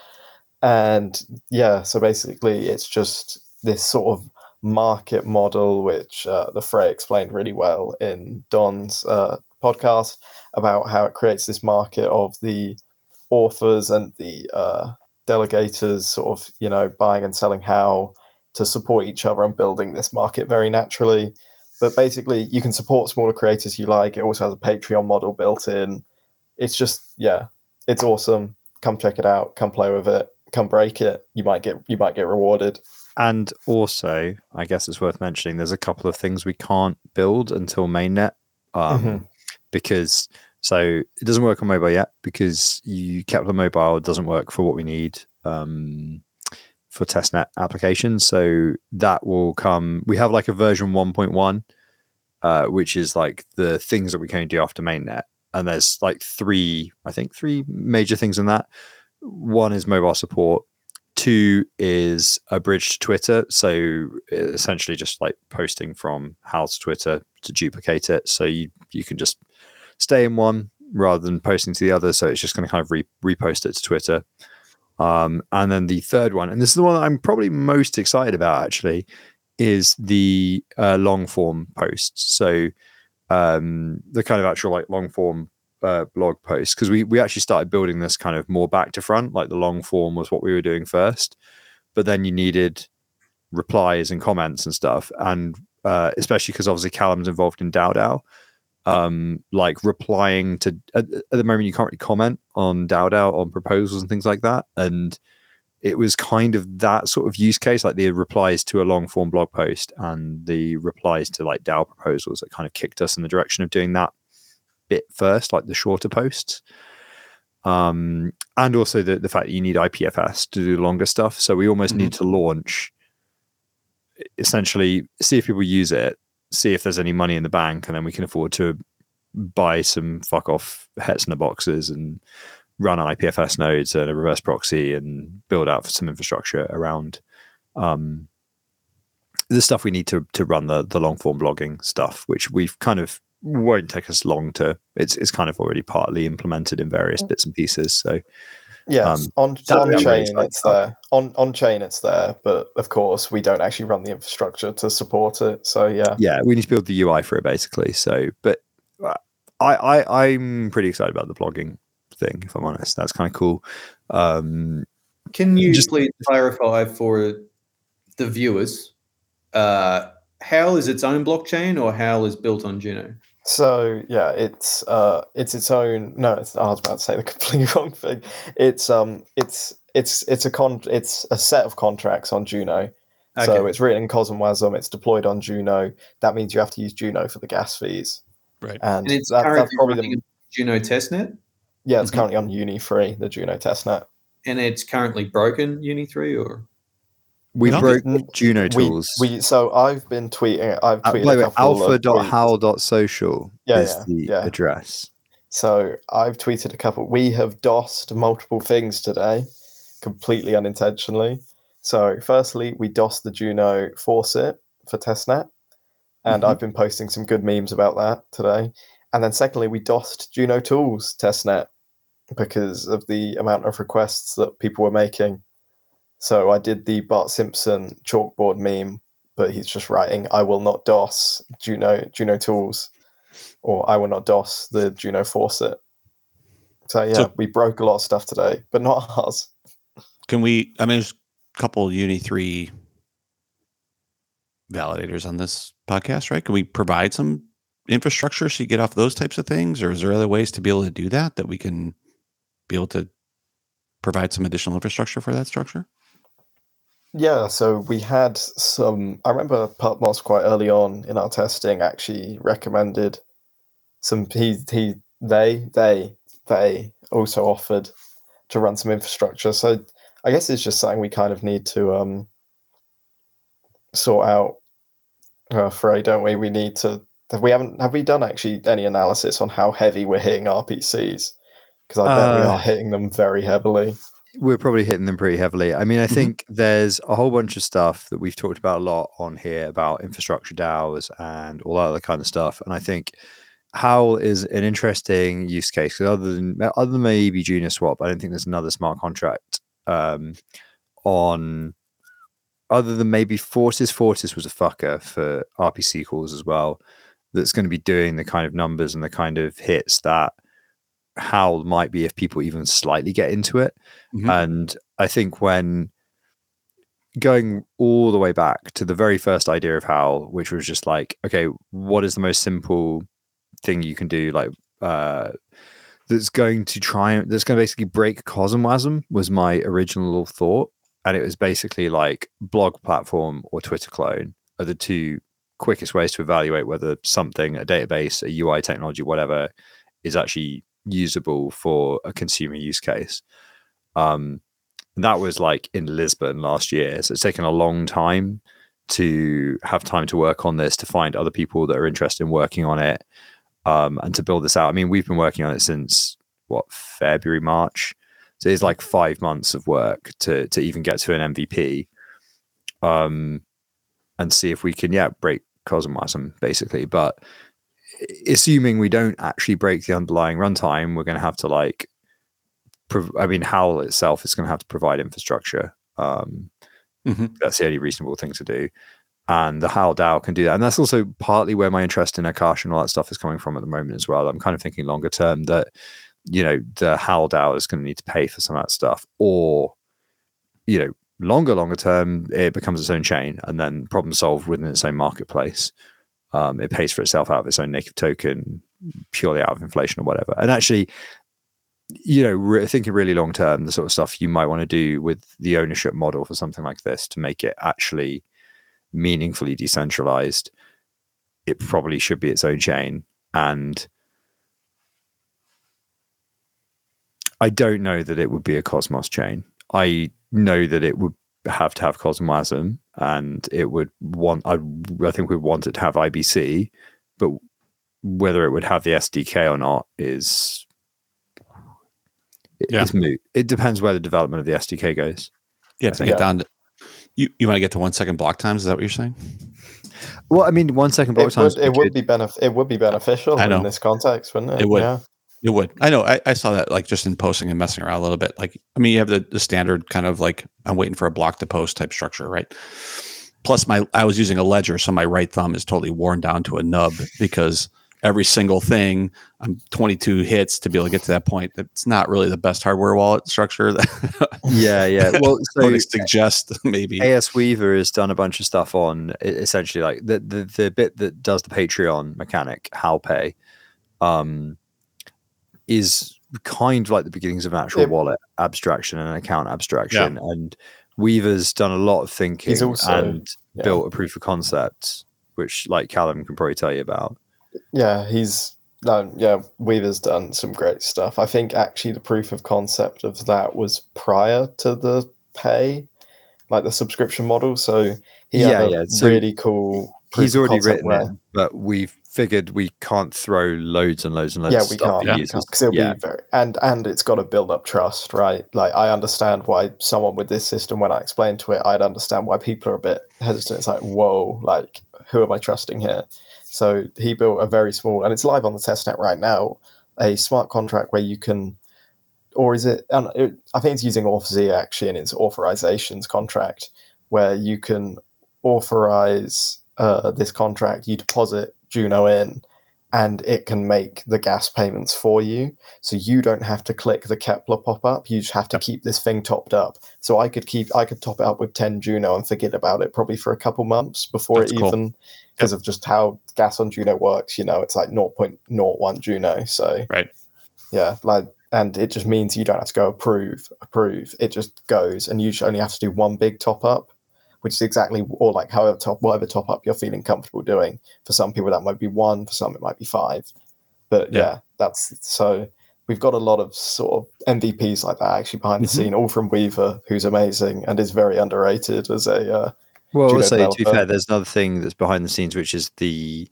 And yeah, so basically, it's just this sort of market model, which uh, the Frey explained really well in Don's uh, podcast about how it creates this market of the authors and the uh, delegators sort of, you know, buying and selling how to support each other and building this market very naturally. But basically you can support smaller creators you like. It also has a patreon model built in. It's just yeah it's awesome. Come check it out. Come play with it. Come break it. You might get you might get rewarded And also, I guess it's worth mentioning there's a couple of things we can't build until mainnet. Um, Mhm. Because so it doesn't work on mobile yet because you Keplr Mobile doesn't work for what we need um, for testnet applications. So that will come. We have like a version 1.1, uh, which is like the things that we can do after mainnet. And there's like three, I think, three major things in that. One is mobile support two is a bridge to Twitter. So essentially just like posting from Howl to Twitter to duplicate it. So you, you can just stay in one rather than posting to the other. So it's just going to kind of re- repost it to Twitter. Um, and then the third one, and this is the one that I'm probably most excited about actually, is the uh, long form posts. So um, the kind of actual like long form uh, blog posts because we we actually started building this kind of more back to front. Like the long form was what we were doing first, but then you needed replies and comments and stuff, and uh, especially because obviously Callum's involved in DAO. Um, like replying to at, at the moment you can't really comment on DAO on proposals and things like that, and it was kind of that sort of use case, like the replies to a long form blog post and the replies to like DAO proposals that kind of kicked us in the direction of doing that bit first, like the shorter posts. Um, and also the, the fact that you need IPFS to do longer stuff. So we almost need to launch essentially see if people use it, see if there's any money in the bank, and then we can afford to buy some fuck off Hetzner boxes and run IPFS nodes and a reverse proxy and build out some infrastructure around um, the stuff we need to to run the the long form blogging stuff, which we've kind of won't take us long to. It's it's kind of already partly implemented in various bits and pieces. So Yes, Um, on on chain really it's there. On on chain it's there, but of course we don't actually run the infrastructure to support it. So yeah, yeah, we need to build the UI for it basically. So, but uh, I, I I'm pretty excited about the blogging thing. If I'm honest, that's kind of cool. Um, Can you Just- please clarify for the viewers? Uh, Howl is its own blockchain, or Howl is built on Juno? So yeah, it's uh, it's its own. No, it's, I was about to say the (laughs) completely wrong thing. It's um, it's it's it's a con. It's a set of contracts on Juno. Okay. So it's written in CosmWasm. It's deployed on Juno. That means you have to use Juno for the gas fees. Right. And, And it's that, currently that's probably the in Juno testnet, yeah. It's Mhm. currently on Uni three, the Juno testnet. and it's currently broken Uni three, or we No. broke N- Juno tools. we so I've been tweeting. I've uh, tweeted by a the way, couple alpha.howl.social Yeah, is yeah, the yeah. address. So I've tweeted a couple. We have DOSed multiple things today, completely unintentionally. So firstly, we DOSed the Juno Faucet for testnet, and Mhm. I've been posting some good memes about that today. And then secondly, we DOSed Juno Tools testnet because of the amount of requests that people were making. So I did the Bart Simpson chalkboard meme but he's just writing, "I will not DOS Juno Juno tools," or "I will not DOS the Juno faucet." So yeah, So- we broke a lot of stuff today, but not (laughs) ours. Can we? I mean, there's a couple Uni three validators on this podcast, right? Can we provide some infrastructure so you get off those types of things, or is there other ways to be able to do that that we can be able to provide some additional infrastructure for that structure? Yeah, so we had some. I remember Pubmos quite early on in our testing actually recommended some. He he they they they also offered to run some infrastructure. So I guess it's just something we kind of need to um sort out. Uh, Frey, don't we? We need to. Have we haven't have we done actually any analysis on how heavy we're hitting RPCs? Because I bet we Uh, are hitting them very heavily. We're probably hitting them pretty heavily. I mean, I Mhm. think there's a whole bunch of stuff that we've talked about a lot on here about infrastructure DAOs and all that other kind of stuff. And I think Howl is an interesting use case 'cause other than other than maybe JunoSwap, I don't think there's another smart contract um, on other than maybe Fortis. Fortis was a fucker for RPC calls as well. That's going to be doing the kind of numbers and the kind of hits that Howl might be if people even slightly get into it. Mhm. And I think when going all the way back to the very first idea of Howl, which was just like, okay, what is the most simple thing you can do? Like, uh, that's going to try and that's going to basically break Cosmwasm was my original thought. And it was basically like blog platform or Twitter clone are the two quickest ways to evaluate whether something, a database, a UI technology, whatever, is actually usable for a consumer use case. Um, that was like in Lisbon last year. So it's taken a long time to have time to work on this, to find other people that are interested in working on it, um, and to build this out. I mean, we've been working on it since what February, March. So it's like five months of work to to even get to an MVP. Um, and see if we can, yeah, break Cosmwasm basically. But assuming we don't actually break the underlying runtime, we're going to have to like, prov- I mean, Howl itself is going to have to provide infrastructure. Um, Mhm. That's the only reasonable thing to do. And the Howl DAO can do that. And that's also partly where my interest in Akash and all that stuff is coming from at the moment as well. I'm kind of thinking longer term that, you know, the Howl DAO is going to need to pay for some of that stuff. Or, you know, longer, longer term, it becomes its own chain and then problem solved within its own marketplace um, it pays for itself out of its own native token purely out of inflation or whatever. And actually, you know, re- thinking really long term, the sort of stuff you might want to do with the ownership model for something like this to make it actually meaningfully decentralized, it probably should be its own chain. And I don't know that it would be a Cosmos chain. I know that it would have to have Cosmwasm and it would want I, I think we want it to have IBC, but whether it would have the SDK or not is Yeah. it's moot. It depends where the development of the SDK goes. Yeah, to get down to you. You want to get to one second block times? Is that what you're saying? Well, I mean, one second block It times. would, it would be benef- It would be beneficial in this context, wouldn't it? It would. Yeah. It would. I know. I, I saw that like just in posting and messing around a little bit. Like, I mean, you have the, the standard kind of like I'm waiting for a block to post type structure, right? Plus, my I was using a ledger, so my right thumb is totally worn down to a nub because every single thing I'm 22 hits to be able to get to that point. It's not really the best hardware wallet structure (laughs) yeah, yeah. (laughs) Well, I so would suggest maybe. AS Weaver has done a bunch of stuff on essentially like the, the the bit that does the Patreon mechanic, Howl pay, um, is kind of like the beginnings of an actual wallet abstraction and account abstraction. And Weaver's done a lot of thinking also- and yeah. built a proof of concept, which like Callum can probably tell you about. Yeah, he's no, yeah, Weaver's done some great stuff. I think actually the proof of concept of that was prior to the pay, like the subscription model. So he Yeah, had a yeah, so really cool. He's already written where- it, but we've figured we can't throw loads and loads and loads Yeah, we can't at Yeah. because it'll yeah. be very and and it's got to build up trust, right? Like I understand why someone with this system, when I explain to it, I'd understand why people are a bit hesitant. It's like, whoa, like who am I trusting here? So he built a very small, and it's live on the testnet right now, a smart contract where you can, or is it? and it- I think it's using AuthZ actually in its authorizations contract, where you can authorize uh, this contract, you deposit Juno in, and it can make the gas payments for you. So you don't have to click the Keplr pop up. You just have to keep this thing topped up. So I could keep, I could top it up with 10 Juno and forget about it probably for a couple months before That's it cool. even, because of just how gas on Juno works. You know, it's like 0.01 Juno. So Right. yeah, like, and it just means you don't have to go approve, approve. It just goes, and you only have to do one big top up, which is exactly or like however top whatever top up you're feeling comfortable doing. For some people, that might be one. For some, it might be five. But Yeah. yeah, that's so. We've got a lot of sort of MVPs like that actually behind the scene, all from Weaver, who's amazing and is very underrated as a. Uh, Well, also to be fair, there's another thing that's behind the scenes, which is the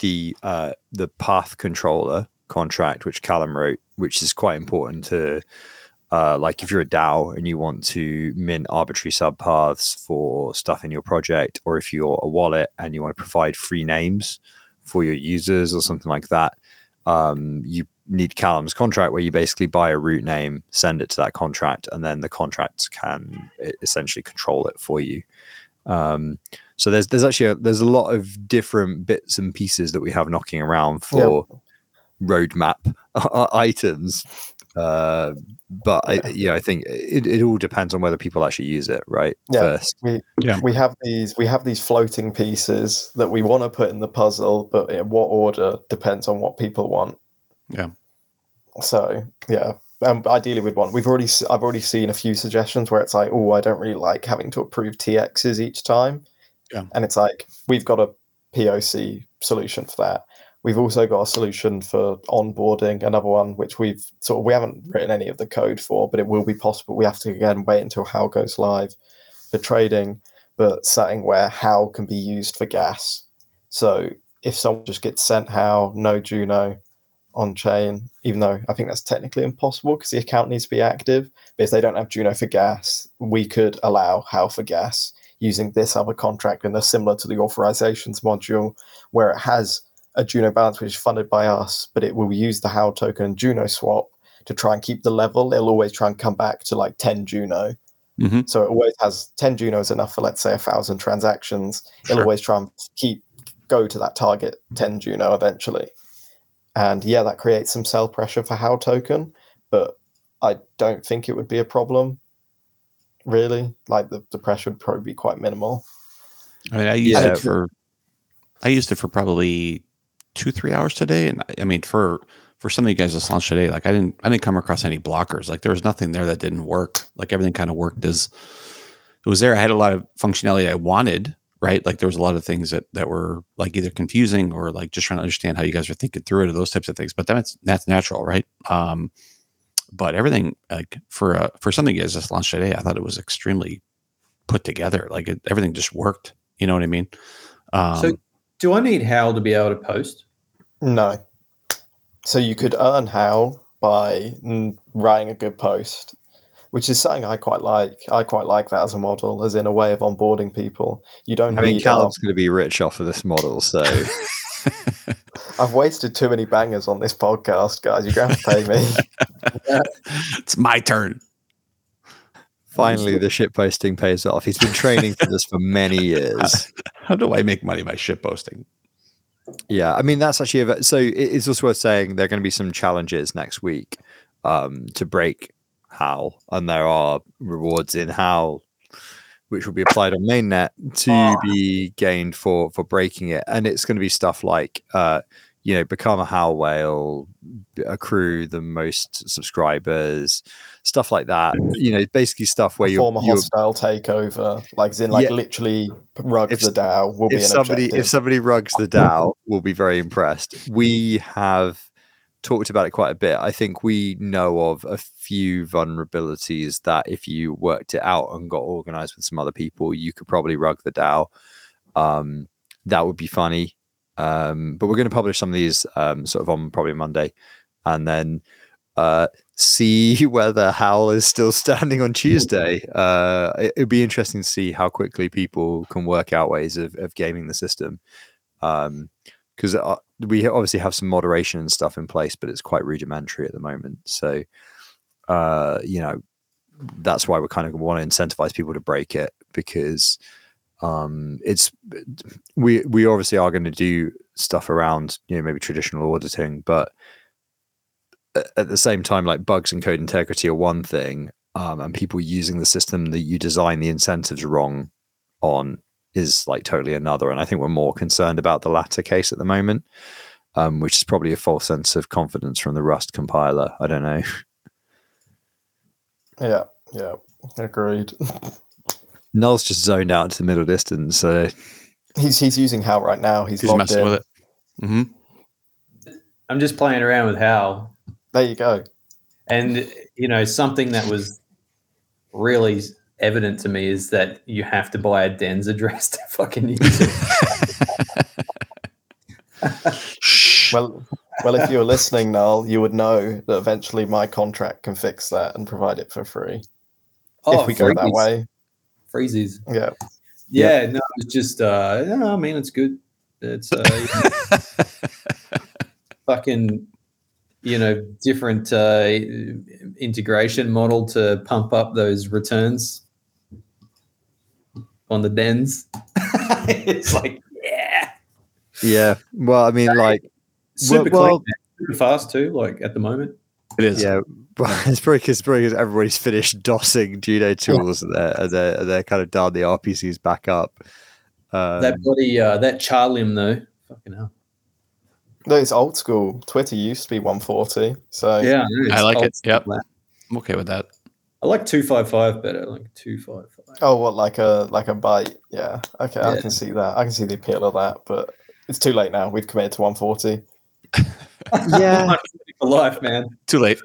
the uh, the path controller contract, which Callum wrote, which is quite important to uh, like if you're a DAO and you want to mint arbitrary subpaths for stuff in your project, or if you're a wallet and you want to provide free names for your users or something like that, um, you need Callum's contract where you basically buy a root name, send it to that contract, and then the contract can essentially control it for you. Um, so there's there's actually a, there's a lot of different bits and pieces that we have knocking around for roadmap (laughs) items. Uh, but I, yeah, I think it, it all depends on whether people actually use it, right? Yeah. First, Yeah. we have these we have these floating pieces that we want to put in the puzzle, but in what order depends on what people want. Yeah. So yeah, um, ideally we'd want. We've already s- I've already seen a few suggestions where it's like, oh, I don't really like having to approve TXs each time. Yeah. And it's like we've got a POC solution for that. We've also got a solution for onboarding, another one which we've sort of we haven't written any of the code for, but it will be possible. We have to again wait until Howl goes live for trading, but setting where Howl can be used for gas. So if someone just gets sent Howl, no Juno on chain, even though I think that's technically impossible because the account needs to be active. But if they don't have Juno for gas, we could allow Howl for gas using this other contract and they're similar to the authorizations module where it has a Juno balance which is funded by us, but it will use the Howl token and Juno swap to try and keep the level. It'll always try and come back to like 10 Juno. Mhm. So it always has 10 Junos enough for let's say a thousand transactions. It'll always try and keep go to that target 10 Juno eventually. And yeah, that creates some sell pressure for Howl token, but I don't think it would be a problem. Really, like the, the pressure would probably be quite minimal. I mean, I used Yeah. it for, I used it for probably two, three hours today, and I, I mean, for for some of you guys just launched today, like I didn't, I didn't come across any blockers. Like there was nothing there that didn't work. Like everything kind of worked as it was there. I had a lot of functionality I wanted, right? Like there was a lot of things that that were like either confusing or like just trying to understand how you guys are thinking through it or those types of things. But that's that's natural, right? Um, but everything like for uh, for something you guys just launched today, I thought it was extremely put together. Like it, everything just worked. You know what I mean? Um, so, do I need Howl to be able to post? No. So you could earn Howl by writing a good post, which is something I quite like. I quite like that as a model, as in a way of onboarding people. You don't I mean, need. um, Callum's going to be rich off of this model, so (laughs) (laughs) I've wasted too many bangers on this podcast, guys. You're going to to pay me. (laughs) it's my turn. Finally the shit posting pays off. He's been training for this for many (laughs) years. How do I make money by shit posting? Yeah, I mean that's actually a, so. It's also worth saying there are going to be some challenges next week um, to break Howl, and there are rewards in Howl which will be applied on mainnet to be gained for for breaking it, and it's going to be stuff like uh, you know become a Howl whale, accrue the most subscribers, stuff like that. You know, basically stuff where you're, Form a you're hostile takeover, like as in like Yeah. literally rug If the s- DAO will be if an somebody objective. if somebody rugs the DAO, we'll be very impressed. We have talked about it quite a bit. I think we know of a few vulnerabilities that if you worked it out and got organized with some other people, you could probably rug the DAO. Um, that would be funny. Um, but we're going to publish some of these um, sort of on probably Monday, and then uh, see (laughs) whether Howl is still (laughs) standing on Tuesday. Uh, it, it'd be interesting to see how quickly people can work out ways of, of gaming the system. Because uh, we obviously have some moderation and stuff in place, but it's quite rudimentary at the moment. So, uh, you know, that's why we're kind of want to incentivize people to break it because um, it's we we obviously are going to do stuff around you know maybe traditional auditing, but at the same time, like bugs and code integrity are one thing, um, and people using the system that you design the incentives wrong on is like totally another. And I think we're more concerned about the latter case at the moment, um, which is probably a false sense of confidence from the Rust compiler. I don't know. Yeah, yeah, agreed. (laughs) Null's just zoned out to the middle distance, so he's he's using Howl right now. He's, He's messing in. with it. hmm I'm just playing around with Howl, There you go. and you know something that was really evident to me is that you have to buy a Dens address to fucking use it. (laughs) (laughs) Well, well, if you were listening, Null, you would know that eventually my contract can fix that and provide it for free if we go that Oh, way. Freezies. Yeah, Yeah, no, it's just uh no, I mean it's good. It's uh (laughs) (laughs) fucking you know different uh integration model to pump up those returns on the dens. (laughs) it's like yeah. yeah. Well, I mean, like, Super well- clean, man. super fast too, like at the moment. it is. yeah, well, (laughs) it's probably because everybody's finished DOSing Juno (laughs) tools and they're, and they're, and they're kind of done the RPCs back up. Um, that bloody uh that Charlim though. Fucking hell. no, it's old school. Twitter used to be 140, so Yeah, I like it. Yep. man. I'm okay with that. I like two five five better. Like two five five. Oh, what like a like a byte? Yeah. Okay, I can see that. I can see the appeal of that, but it's too late now. We've committed to 140. (laughs) Yeah. for life, man. Too late.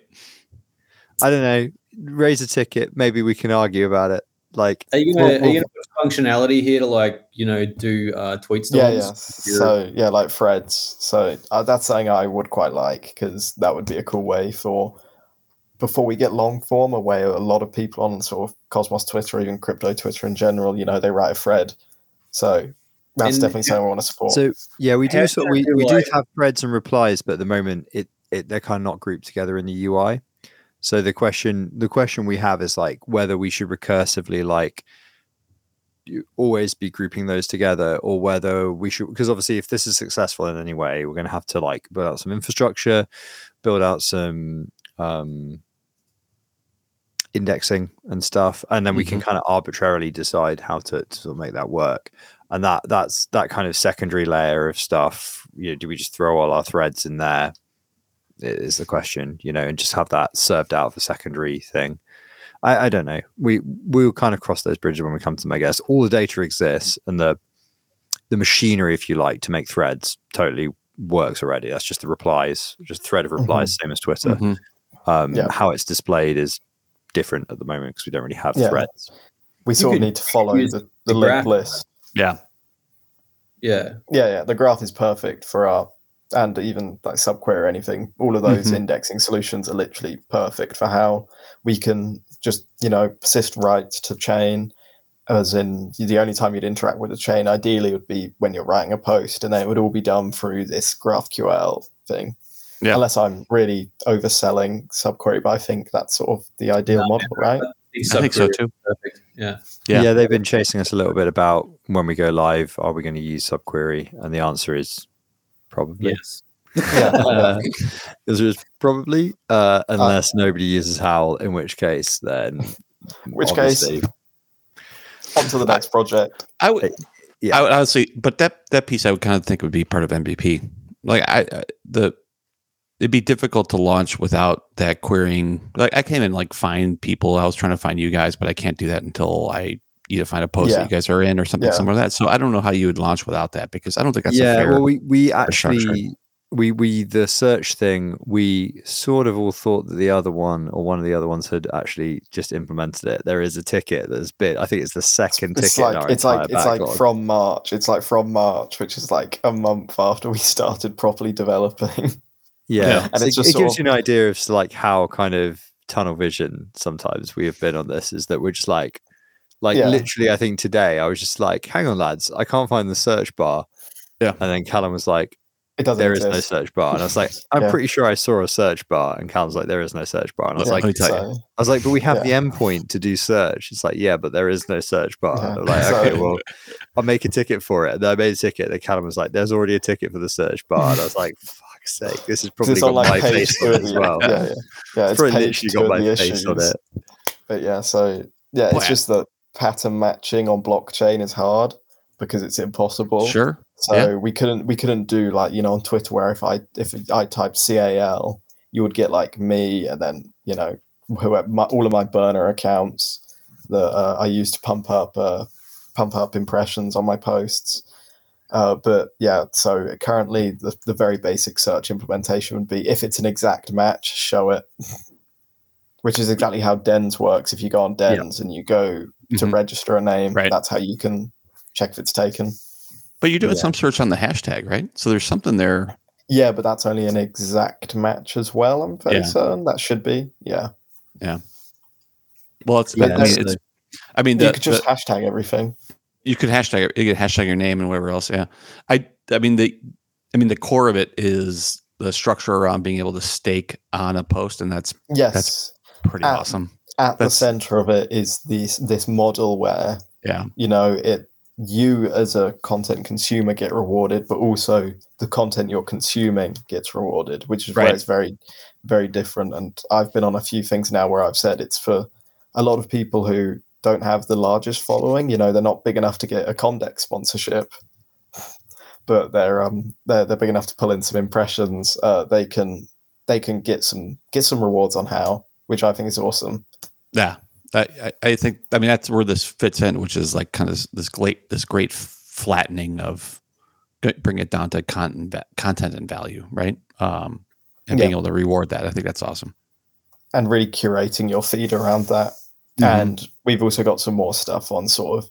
I don't know. Raise a ticket. Maybe we can argue about it. Like, Are you gonna, Well, are you gonna put functionality here to like you know do uh, tweet Yeah, storms? yeah. You're- So yeah, like threads. So uh, that's something I would quite like because that would be a cool way for before we get long form, a way a lot of people on sort of Cosmos Twitter, even crypto Twitter in general, you know, they write a thread. So that's And- definitely something I want to support. so yeah, we do. Sort we we do have threads and replies, but at the moment, it it they're kind of not grouped together in the UI. So the question the question we have is like whether we should recursively like always be grouping those together or whether we should because obviously if this is successful in any way we're going to have to like build out some infrastructure build out some um indexing and stuff and then we can kind of arbitrarily decide how to, to sort of make that work. And that that's that kind of secondary layer of stuff you know do we just throw all our threads in there is the question you know and just have that served out for secondary thing I, I don't know. We we'll kind of cross those bridges when we come to them. I guess all the data exists, and the the machinery, if you like, to make threads totally works already. That's just the replies, just thread of replies, same as Twitter. Mhm. Um, Yeah. How it's displayed is different at the moment because we don't really have Yeah. threads. we sort of need to follow the, the the linked list. Yeah. Yeah, Yeah, yeah. The graph is perfect for our and even like subquery or anything. All of those Mhm. indexing solutions are literally perfect for how we can just, you know, persist right to chain. As in the only time you'd interact with a chain ideally would be when you're writing a post, and then it would all be done through this GraphQL thing. Yeah. Unless I'm really overselling subquery, but I think that's sort of the ideal No, model, right? I think so too. Perfect. Yeah. Yeah. Yeah. they've been chasing us a little bit about when we go live, are we going to use subquery? And the answer is probably. Yes. (laughs) Yeah. Uh, (laughs) the answer is probably, uh, unless nobody uses Howl, in which case, then which case, obviously- on to the next project. I would. Yeah. I would honestly, but that that piece I would kind of think would be part of MVP. Like I, I the it'd be difficult to launch without that querying. Like I can't even like find people. I was trying to find you guys, but I can't do that until I either find a post Yeah. that you guys are in or something Yeah. similar to that. So I don't know how you would launch without that because I don't think that's yeah a fair. well we we actually we we the search thing we sort of all thought that the other one or one of the other ones had actually just implemented it there is a ticket that's bit i think it's the second It's ticket in like our it's like entire it's like from March. It's like from March, which is like a month after we (laughs) started properly developing. yeah, Yeah. And So it's it, just it gives of- you an idea of like how kind of tunnel vision sometimes we have been on this is that we're just like like Yeah. literally i think today i was just like hang on lads i can't find the search bar Yeah. and then callum was like It doesn't there is no search bar. And I was like, (laughs) I'm Yeah. pretty sure I saw a search bar. And Cal's like, there is no search bar. And I was Yeah. like, Let me tell you. so- I was like, but we have the endpoint to do search. It's like, yeah, but there is no search bar. Yeah. I'm like, (laughs) okay, well, I'll make a ticket for it. And I made a ticket. And Callum was like, there's already a ticket for the search bar. And I was like, fuck's sake, this is probably it's got like my page face two on it as well. yeah, yeah, yeah. It's It's probably page literally got my the face on issues. it. But yeah, so yeah, it's I- just that pattern matching on blockchain is hard because it's impossible. Sure. So Yeah. we couldn't we couldn't do like you know on Twitter where if I if I typed CAL, you would get like me and then you know whoever my, all of my burner accounts that uh, I use to pump up uh, pump up impressions on my posts. Uh, but yeah, so currently the, the very basic search implementation would be if it's an exact match, show it. (laughs) Which is exactly how Dens works. If you go on Yeah. Dens and you go to Mhm. register a name, Right. that's how you can check if it's taken. But you're doing Yeah. some search on the hashtag, right? So there's something there. Yeah, but that's only an exact match as well. I'm fairly Yeah. certain that should be. Yeah, Yeah. Well, it's. Yeah, I mean, it's. I mean, you could just the- hashtag everything. you could hashtag you could hashtag your name and whatever else. Yeah. I. I mean the. I mean the core of it is the structure around being able to stake on a post, and that's Yes, pretty Ah. awesome. at the center of it is this this model where Yeah. you know it you as a content consumer get rewarded, but also the content you're consuming gets rewarded, which is Right. where it's very very different. And I've been on a few things now where I've said it's for a lot of people who don't have the largest following. You know, they're not big enough to get a Comdex sponsorship. but they're um they're, they're big enough to pull in some impressions. Uh, they can they can get some get some rewards on Howl, which I think is awesome. Yeah, I, I- I think I mean that's where this fits in, which is like kind of this great this great flattening of bring it down to content content and value, right? Um, and being Yeah. able to reward that, I think that's awesome. And really curating your feed around that. And we've also got some more stuff on sort of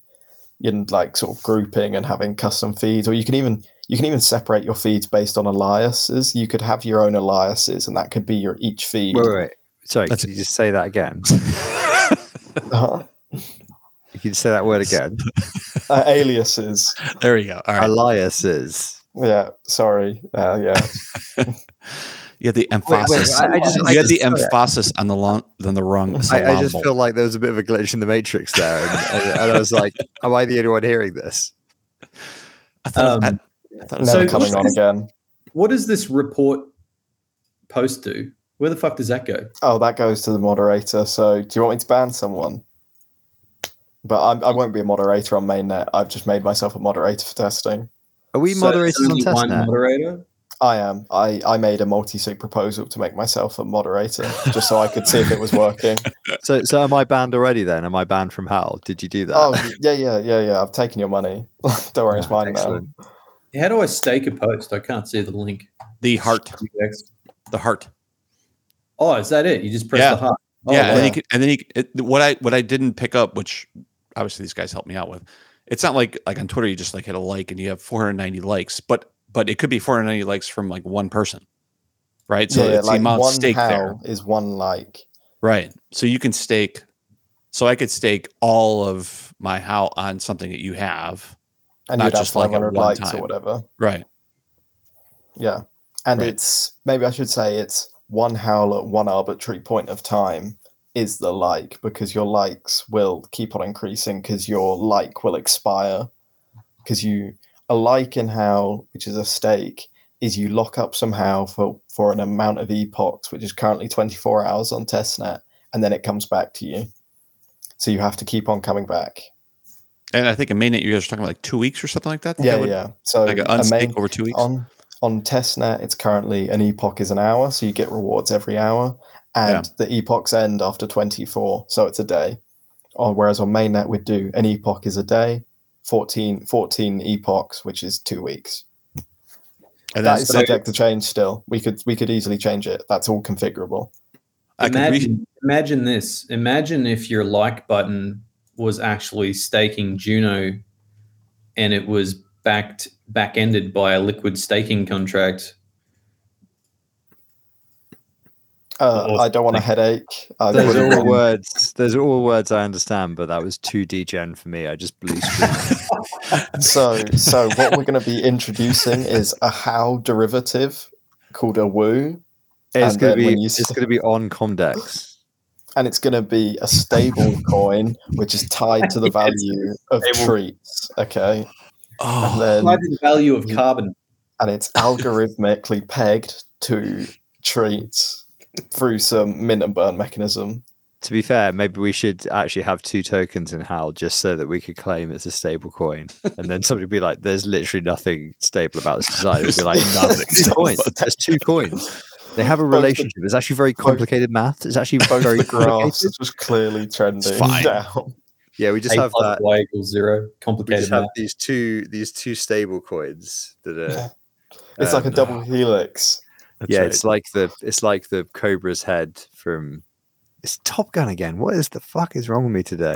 you know, like sort of grouping and having custom feeds, or you can even you can even separate your feeds based on aliases. You could have your own aliases, and that could be your each feed. Wait, wait, wait. Sorry, That's- can you just say that again? (laughs) Uh-huh. You can say that word again. (laughs) Uh, aliases. there we go. All right, Aliases. Yeah, sorry. Uh, yeah. (laughs) you had the emphasis. I- I just- I you had the emphasis on the long than the wrong. I, I just syllable. feel like there was a bit of a glitch in the matrix there, and, and, and I was like, "Am I the only one hearing this?" I thought, Um, I thought it was Never So coming on is- again. What does this report post do? Where the fuck does that go? Oh, that goes to the moderator. So, do you want me to ban someone? But I'm, I won't be a moderator on mainnet. I've just made myself a moderator for testing. Are we So moderators there's on only one testnet? moderator. I am. I, I made a multi-sig proposal to make myself a moderator just so I could see if it was working. (laughs) So, so am I banned already? Then am I banned from Howl? Did you do that? oh, yeah, yeah, yeah, yeah. I've taken your money. (laughs) Don't worry, it's mine Excellent. now. How do I stake a post? I can't see the link. the heart, the heart. Oh, is that it? You just press Yeah. the heart. Oh, yeah, and then wow. you can, and then you, it, what I what I didn't pick up, which obviously these guys helped me out with, it's not like like on Twitter you just like hit a like and you have 490 likes, but but it could be 490 likes from like one person, right? So yeah, yeah, it's like the amount one stake there, Howl is one like. right? So you can stake. So I could stake all of my Howl on something that you have, And Not just like at 500 one likes time. or whatever. right? Yeah. And Right. it's maybe I should say it's one howl at one arbitrary point of time is the like because your likes will keep on increasing because your like will expire. Because you a like in Howl which is a stake is you lock up somehow for for an amount of epochs, which is currently 24 hours on testnet, and then it comes back to you. So you have to keep on coming back. And I think in mainnet you guys are talking about like two weeks or something like that. Yeah, yeah. So Like an a unstake main- over two weeks. on on testnet it's currently an epoch is an hour so you get rewards every hour. And the epochs end after 24 so it's a day. Or whereas on mainnet we'd do an epoch is a day 14 14 epochs which is two weeks. And that's is so- subject to change still. We could we could easily change it. That's all configurable. I could re- Imagine, imagine this. Imagine if your like button was actually staking Juno, and it was backed back ended by a liquid staking contract. uh, i don't want a headache I Those are all want- words. those are all words I understand, but that was too degen for me. I just blew. (laughs) (laughs) So, so what we're going to be introducing is a how derivative called a woo, It's gonna be you it's s- gonna be on Comdex. and it's going to be a stable coin which is tied to the (laughs) value of treats. Okay, and Oh, then the value of carbon? and it's algorithmically pegged to treats through some mint and burn mechanism. To be fair, maybe we should actually have two tokens in Howl just so that we could claim it's a stable coin. And then somebody would be like, there's literally nothing stable about this design. It would be like, Nothing two coins. There's two coins. They have a relationship. It's actually very complicated math. It's actually Both very the graphs complicated. is just clearly trending fine. down. Yeah, we just A have plus that. Y equals zero. Complicated. We just have math. these two these two stable coins that are (laughs) It's like a Um, double helix. that's yeah, right. it's like the it's like the Cobra's head from it's Top Gun again. What is the fuck is wrong with me today?